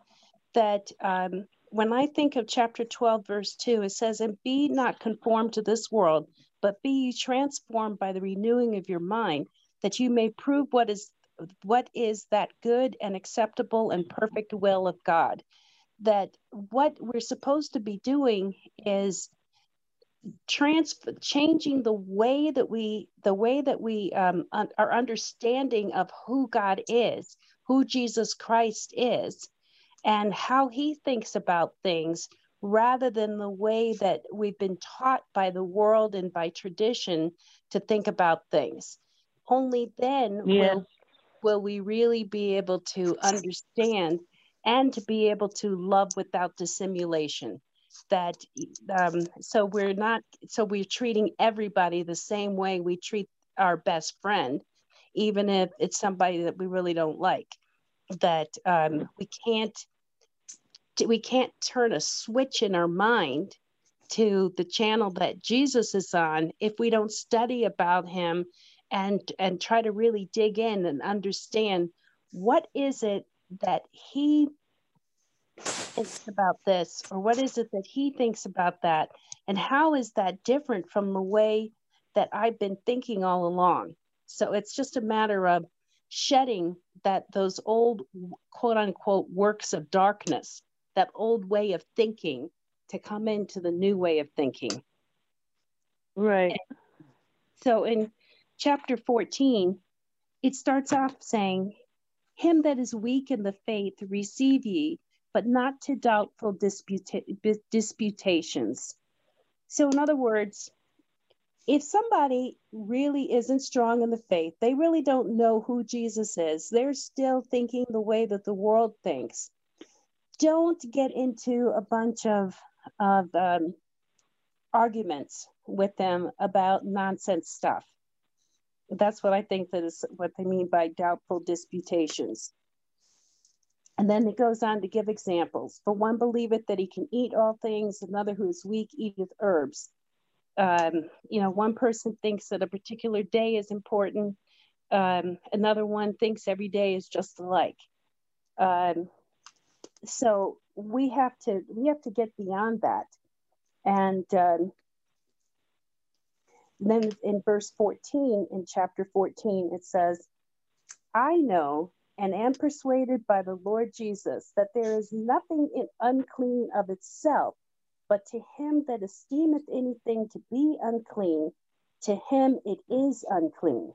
that um, when I think of chapter 12, verse 2, it says, And be not conformed to this world, but be transformed by the renewing of your mind, that you may prove what is what is that good and acceptable and perfect will of God. That what we're supposed to be doing is trans changing the way that we the way that we um, un- our understanding of who God is, who Jesus Christ is, and how He thinks about things, rather than the way that we've been taught by the world and by tradition to think about things. Only then Yes. will will we really be able to understand and to be able to love without dissimulation that um, so we're not so we're treating everybody the same way we treat our best friend even if it's somebody that we really don't like that um, we can't we can't turn a switch in our mind to the channel that jesus is on if we don't study about him and and try to really dig in and understand what is it that he thinks about this or what is it that he thinks about that? And how is that different from the way that i've been thinking all along? So it's just a matter of shedding that those old quote unquote works of darkness that old way of thinking to come into the new way of thinking. Right. so in chapter 14 it starts off saying him that is weak in the faith receive ye but not to doubtful disputa- disputations. So, in other words, if somebody really isn't strong in the faith, they really don't know who Jesus is, they're still thinking the way that the world thinks. Don't get into a bunch of, of um, arguments with them about nonsense stuff. That's what I think that is what they mean by doubtful disputations. And then it goes on to give examples. For one believeth that he can eat all things, another who is weak eateth herbs. Um, you know, one person thinks that a particular day is important. Um, another one thinks every day is just alike. Um, so we have to we have to get beyond that. And um, then in verse 14, in chapter 14, it says, I know and am persuaded by the Lord Jesus that there is nothing in unclean of itself, but to him that esteemeth anything to be unclean, to him it is unclean.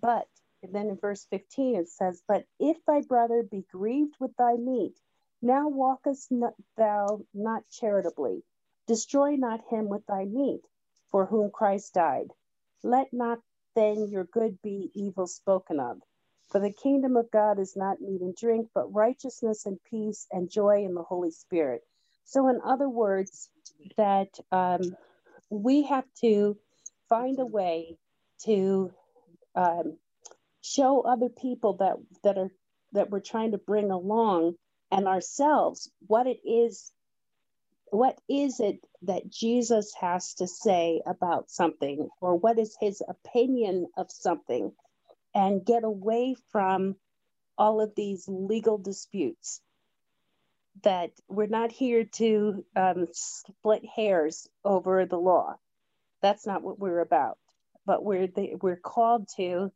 But then in verse 15 it says, But if thy brother be grieved with thy meat, now walkest not thou not charitably. Destroy not him with thy meat, for whom Christ died. Let not then your good be evil spoken of. For the kingdom of God is not meat and drink, but righteousness and peace and joy in the Holy Spirit. So, in other words, that um, we have to find a way to um, show other people that that are that we're trying to bring along and ourselves what it is what is it that Jesus has to say about something, or what is his opinion of something, and get away from all of these legal disputes. That we're not here to um, split hairs over the law. That's not what we're about. But we're the, we're called to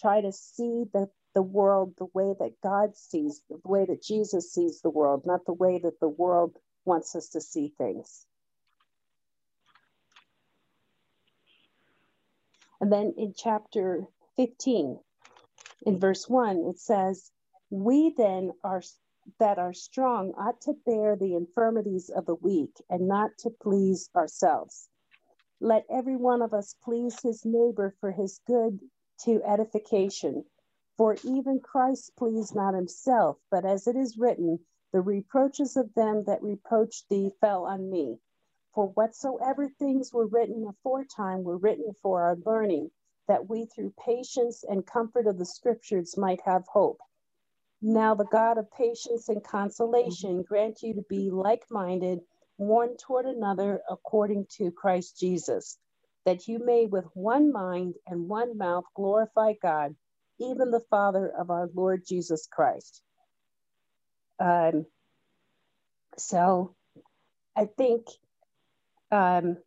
try to see the the world the way that God sees, the way that Jesus sees the world, not the way that the world wants us to see things. And then in chapter 15, in verse 1, it says, We then are that are strong ought to bear the infirmities of the weak and not to please ourselves. Let every one of us please his neighbor for his good to edification. For even Christ pleased not himself, but as it is written, The reproaches of them that reproached thee fell on me. For whatsoever things were written aforetime were written for our learning, that we through patience and comfort of the scriptures might have hope. Now the God of patience and consolation mm-hmm. grant you to be like minded one toward another according to Christ Jesus, that you may with one mind and one mouth glorify God, even the Father of our Lord Jesus Christ. Um, so I think um,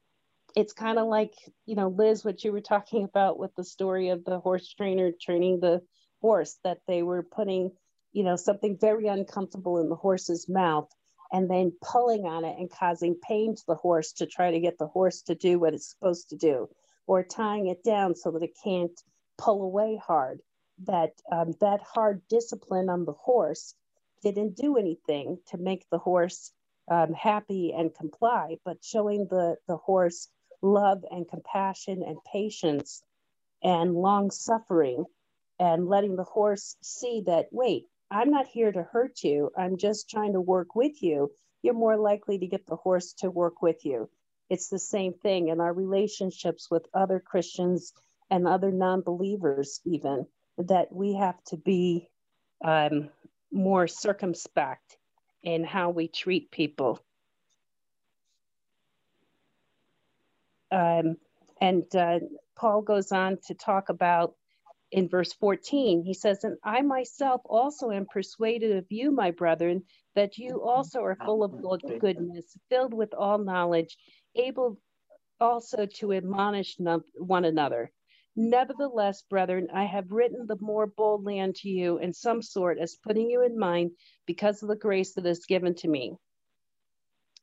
it's kind of like, you know, Liz, what you were (laughs) talking about with the story of the horse trainer training the horse, that they were putting, you know, something very uncomfortable in the horse's mouth and then pulling on it and causing pain to the horse to try to get the horse to do what it's supposed to do, or tying it down so that it can't pull away hard. That um, that hard discipline on the horse didn't do anything to make the horse um, happy and comply, but showing the, the horse love and compassion and patience and long suffering and letting the horse see that, wait, I'm not here to hurt you. I'm just trying to work with you. You're more likely to get the horse to work with you. It's the same thing in our relationships with other Christians and other non believers, even that we have to be um, more circumspect in how we treat people. Um, and uh, Paul goes on to talk about in verse 14, he says, And I myself also am persuaded of you, my brethren, that you also are full of goodness, filled with all knowledge, able also to admonish one another. Nevertheless, brethren, I have written the more boldly unto you in some sort as putting you in mind because of the grace that is given to me,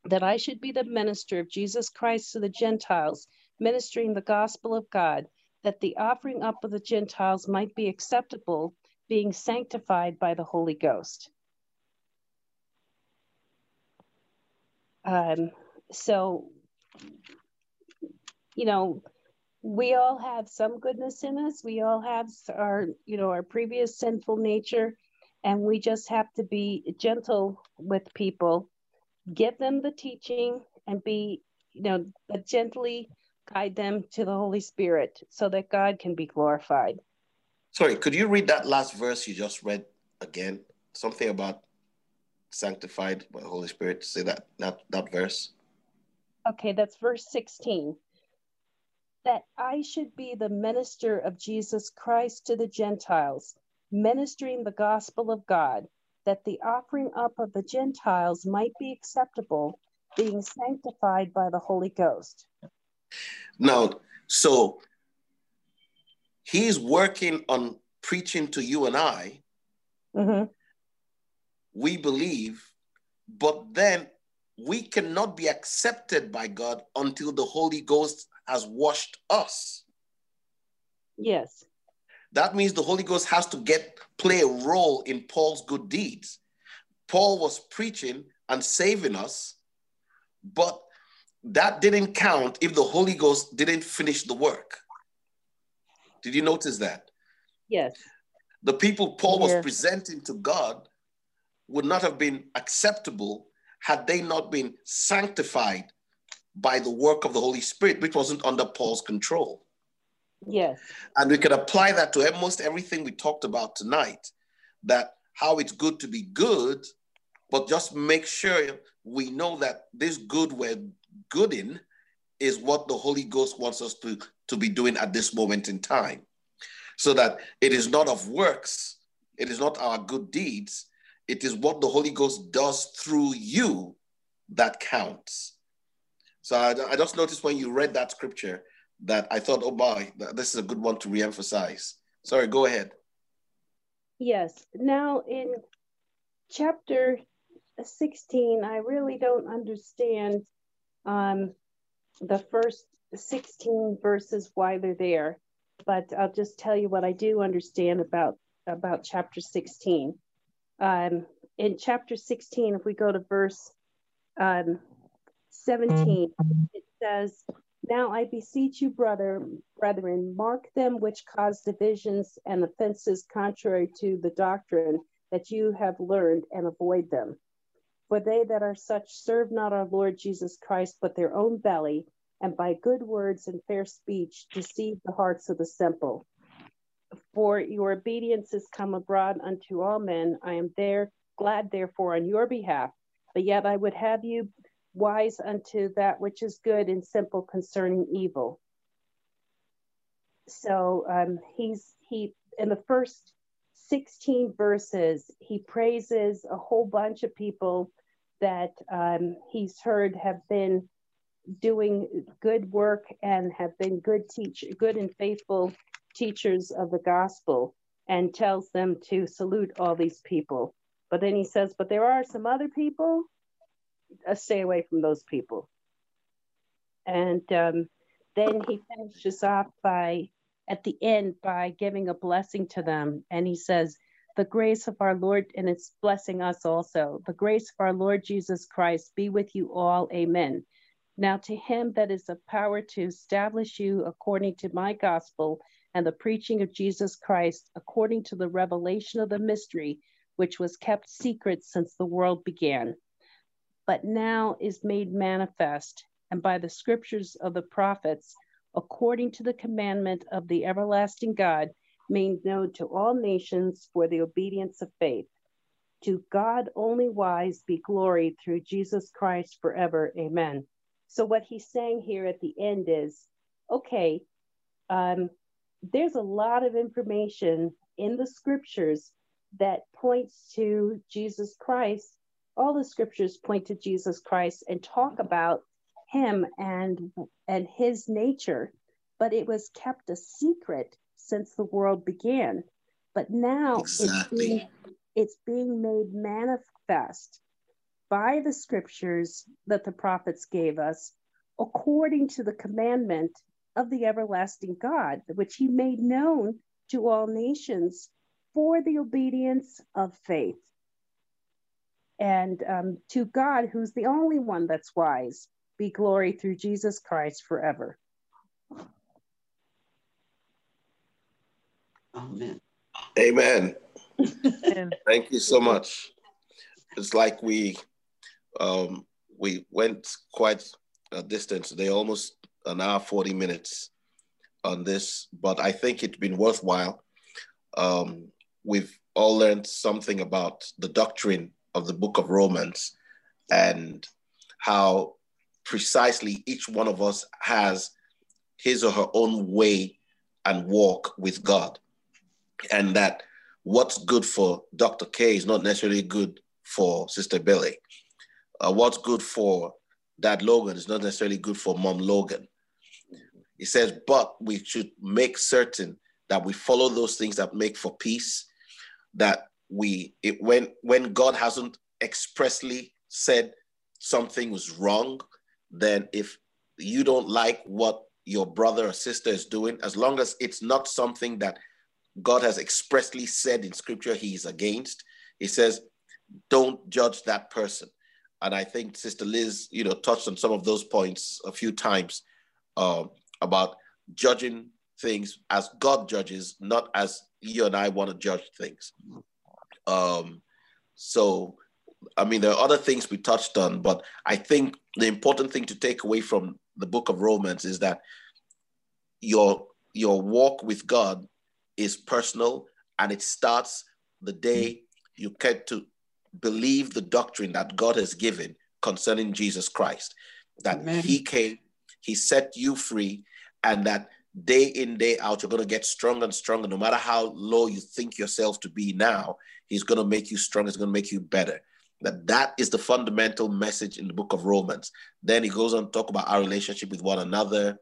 that I should be the minister of Jesus Christ to the Gentiles, ministering the gospel of God, that the offering up of the Gentiles might be acceptable, being sanctified by the Holy Ghost. Um, so, you know, we all have some goodness in us. We all have our, you know, our previous sinful nature, and we just have to be gentle with people, give them the teaching, and be, you know, but gently guide them to the Holy Spirit so that God can be glorified. Sorry, could you read that last verse you just read again? Something about sanctified by the Holy Spirit. Say that that that verse. Okay, that's verse 16 that I should be the minister of Jesus Christ to the Gentiles, ministering the gospel of God, that the offering up of the Gentiles might be acceptable, being sanctified by the Holy Ghost. Now, so he's working on preaching to you and I. Mm-hmm. We believe, but then we cannot be accepted by God until the Holy Ghost has washed us. Yes. That means the Holy Ghost has to get play a role in Paul's good deeds. Paul was preaching and saving us, but that didn't count if the Holy Ghost didn't finish the work. Did you notice that? Yes. The people Paul was presenting to God would not have been acceptable had they not been sanctified by the work of the Holy Spirit, which wasn't under Paul's control. Yes. And we could apply that to almost everything we talked about tonight that how it's good to be good, but just make sure we know that this good we're good in is what the Holy Ghost wants us to, to be doing at this moment in time. So that it is not of works, it is not our good deeds, it is what the Holy Ghost does through you that counts. So I, I just noticed when you read that scripture that I thought, oh boy, this is a good one to reemphasize. Sorry, go ahead. Yes. Now in chapter 16, I really don't understand um, the first 16 verses why they're there, but I'll just tell you what I do understand about about chapter 16. Um, in chapter 16, if we go to verse um, 17, mm-hmm. it says, Now I beseech you, brother, brethren, mark them which cause divisions and offenses contrary to the doctrine that you have learned and avoid them. For they that are such serve not our Lord Jesus Christ, but their own belly, and by good words and fair speech deceive the hearts of the simple. For your obedience is come abroad unto all men. I am there glad, therefore, on your behalf. But yet I would have you wise unto that which is good and simple concerning evil. So um, he's he in the first 16 verses, he praises a whole bunch of people that um, he's heard have been doing good work and have been good teach good and faithful teachers of the gospel and tells them to salute all these people but then he says but there are some other people uh, stay away from those people and um, then he finishes off by at the end by giving a blessing to them and he says the grace of our Lord, and it's blessing us also. The grace of our Lord Jesus Christ be with you all. Amen. Now, to him that is of power to establish you according to my gospel and the preaching of Jesus Christ, according to the revelation of the mystery, which was kept secret since the world began, but now is made manifest, and by the scriptures of the prophets, according to the commandment of the everlasting God made known to all nations for the obedience of faith. To God only wise be glory through Jesus Christ forever. Amen. So, what he's saying here at the end is okay, um, there's a lot of information in the scriptures that points to Jesus Christ. All the scriptures point to Jesus Christ and talk about him and and his nature, but it was kept a secret since the world began. But now exactly. it's, being, it's being made manifest by the scriptures that the prophets gave us according to the commandment of the everlasting God, which he made known to all nations for the obedience of faith. And um, to God, who's the only one that's wise, be glory through Jesus Christ forever. Amen. Amen. (laughs) Thank you so much. It's like we um, we went quite a distance today, almost an hour, 40 minutes on this, but I think it's been worthwhile. Um, we've all learned something about the doctrine of the book of Romans and how precisely each one of us has his or her own way and walk with God and that what's good for Dr. K is not necessarily good for Sister Billy. Uh, what's good for Dad Logan is not necessarily good for Mom Logan. He says, but we should make certain that we follow those things that make for peace. That we, it, when when God hasn't expressly said something was wrong, then if you don't like what your brother or sister is doing, as long as it's not something that God has expressly said in scripture he is against. He says, don't judge that person. And I think Sister Liz, you know, touched on some of those points a few times uh, about judging things as God judges, not as you and I want to judge things. Um, so, I mean, there are other things we touched on, but I think the important thing to take away from the book of Romans is that your your walk with God is personal and it starts the day you get to believe the doctrine that God has given concerning Jesus Christ. That Amen. He came, He set you free, and that day in, day out, you're going to get stronger and stronger. No matter how low you think yourself to be now, He's going to make you stronger, He's going to make you better. That that is the fundamental message in the book of Romans. Then he goes on to talk about our relationship with one another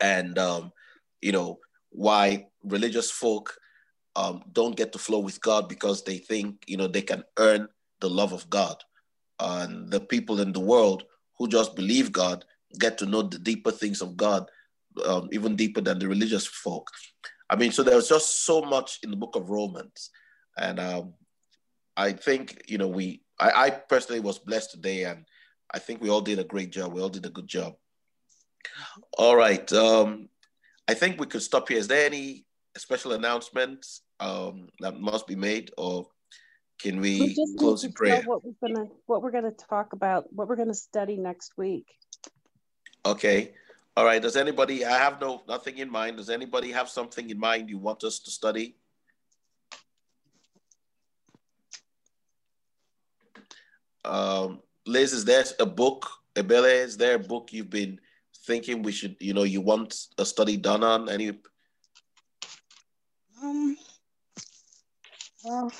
and um, you know why religious folk um, don't get to flow with God because they think you know they can earn the love of God, and the people in the world who just believe God get to know the deeper things of God, um, even deeper than the religious folk. I mean, so there's just so much in the book of Romans, and um, I think you know we. I, I personally was blessed today, and I think we all did a great job. We all did a good job. All right. Um, I think we could stop here. Is there any special announcements um, that must be made, or can we, we close in prayer? What we're gonna what we're gonna talk about, what we're gonna study next week. Okay. All right. Does anybody I have no nothing in mind. Does anybody have something in mind you want us to study? Um, Liz, is there a book? Ebele, is there a book you've been thinking we should, you know, you want a study done on? Any? Um. Well,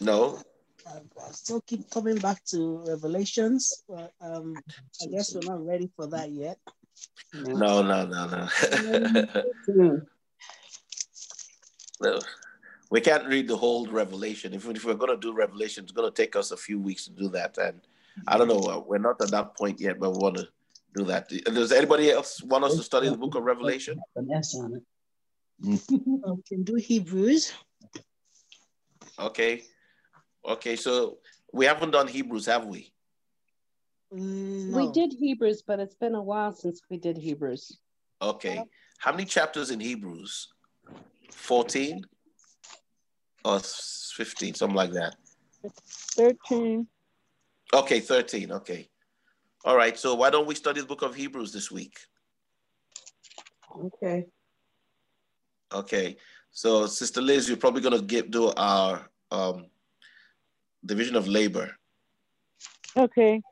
no. I still keep coming back to Revelations, but um, I guess we're not ready for that yet. No, no, no, no. no. (laughs) We can't read the whole Revelation. If, if we're going to do Revelation, it's going to take us a few weeks to do that. And I don't know, uh, we're not at that point yet, but we want to do that. Does anybody else want us to study the book of Revelation? Yes, (laughs) we can do Hebrews. Okay. Okay, so we haven't done Hebrews, have we? No. We did Hebrews, but it's been a while since we did Hebrews. Okay. How many chapters in Hebrews? 14 or 15, something like that? 13. Okay, 13. Okay. All right. So why don't we study the book of Hebrews this week? Okay. Okay. So, Sister Liz, you're probably going to get do our um, division of labor. Okay.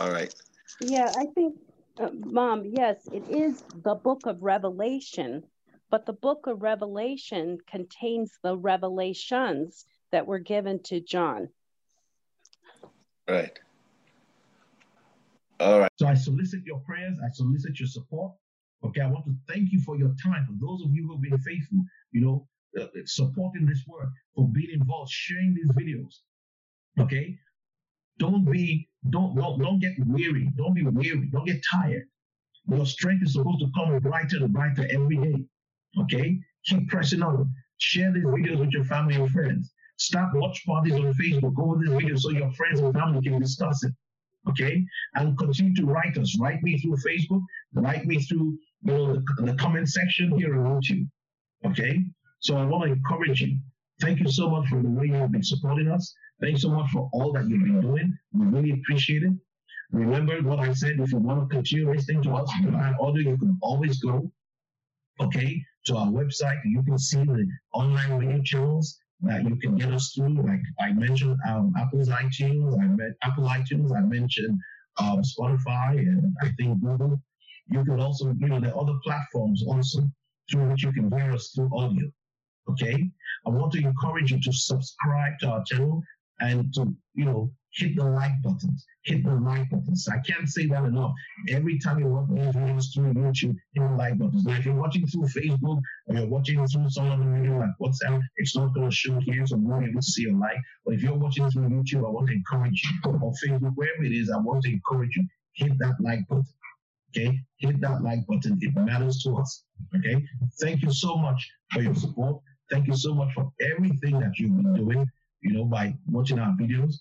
All right. Yeah, I think, uh, Mom, yes, it is the book of Revelation, but the book of Revelation contains the revelations that were given to John. Right. All right. So I solicit your prayers, I solicit your support. Okay, I want to thank you for your time. For those of you who have been faithful, you know, uh, supporting this work, for being involved, sharing these videos. Okay, don't be, don't, don't, don't get weary. Don't be weary. Don't get tired. Your strength is supposed to come brighter and brighter every day. Okay, keep pressing on. Share these videos with your family and friends. Start watch parties on Facebook Go over this video so your friends and family can discuss it. Okay, and continue to write us. Write me through Facebook. Write me through you know the, the comment section here on YouTube. Okay, so I want to encourage you. Thank you so much for the way you have been supporting us. Thanks so much for all that you've been doing. We really appreciate it. Remember what I said, if you want to continue listening to us, provide audio, you can always go, okay, to our website. You can see the online radio channels that you can get us through. Like I mentioned, um, Apple's iTunes, I met Apple iTunes, I mentioned um, Spotify, and I think Google. You can also, you know, there are other platforms also through which you can hear us through audio. Okay, I want to encourage you to subscribe to our channel and to, you know, hit the like buttons, hit the like buttons. I can't say that enough. Every time you watch these videos through YouTube, hit the like buttons. Now, if you're watching through Facebook or you're watching through some other video like WhatsApp, it's not going to show here, so you won't see a like. But if you're watching through YouTube, I want to encourage you, or Facebook, wherever it is, I want to encourage you, hit that like button. Okay, hit that like button. It matters to us. Okay, thank you so much for your support. Thank you so much for everything that you've been doing you know, by watching our videos.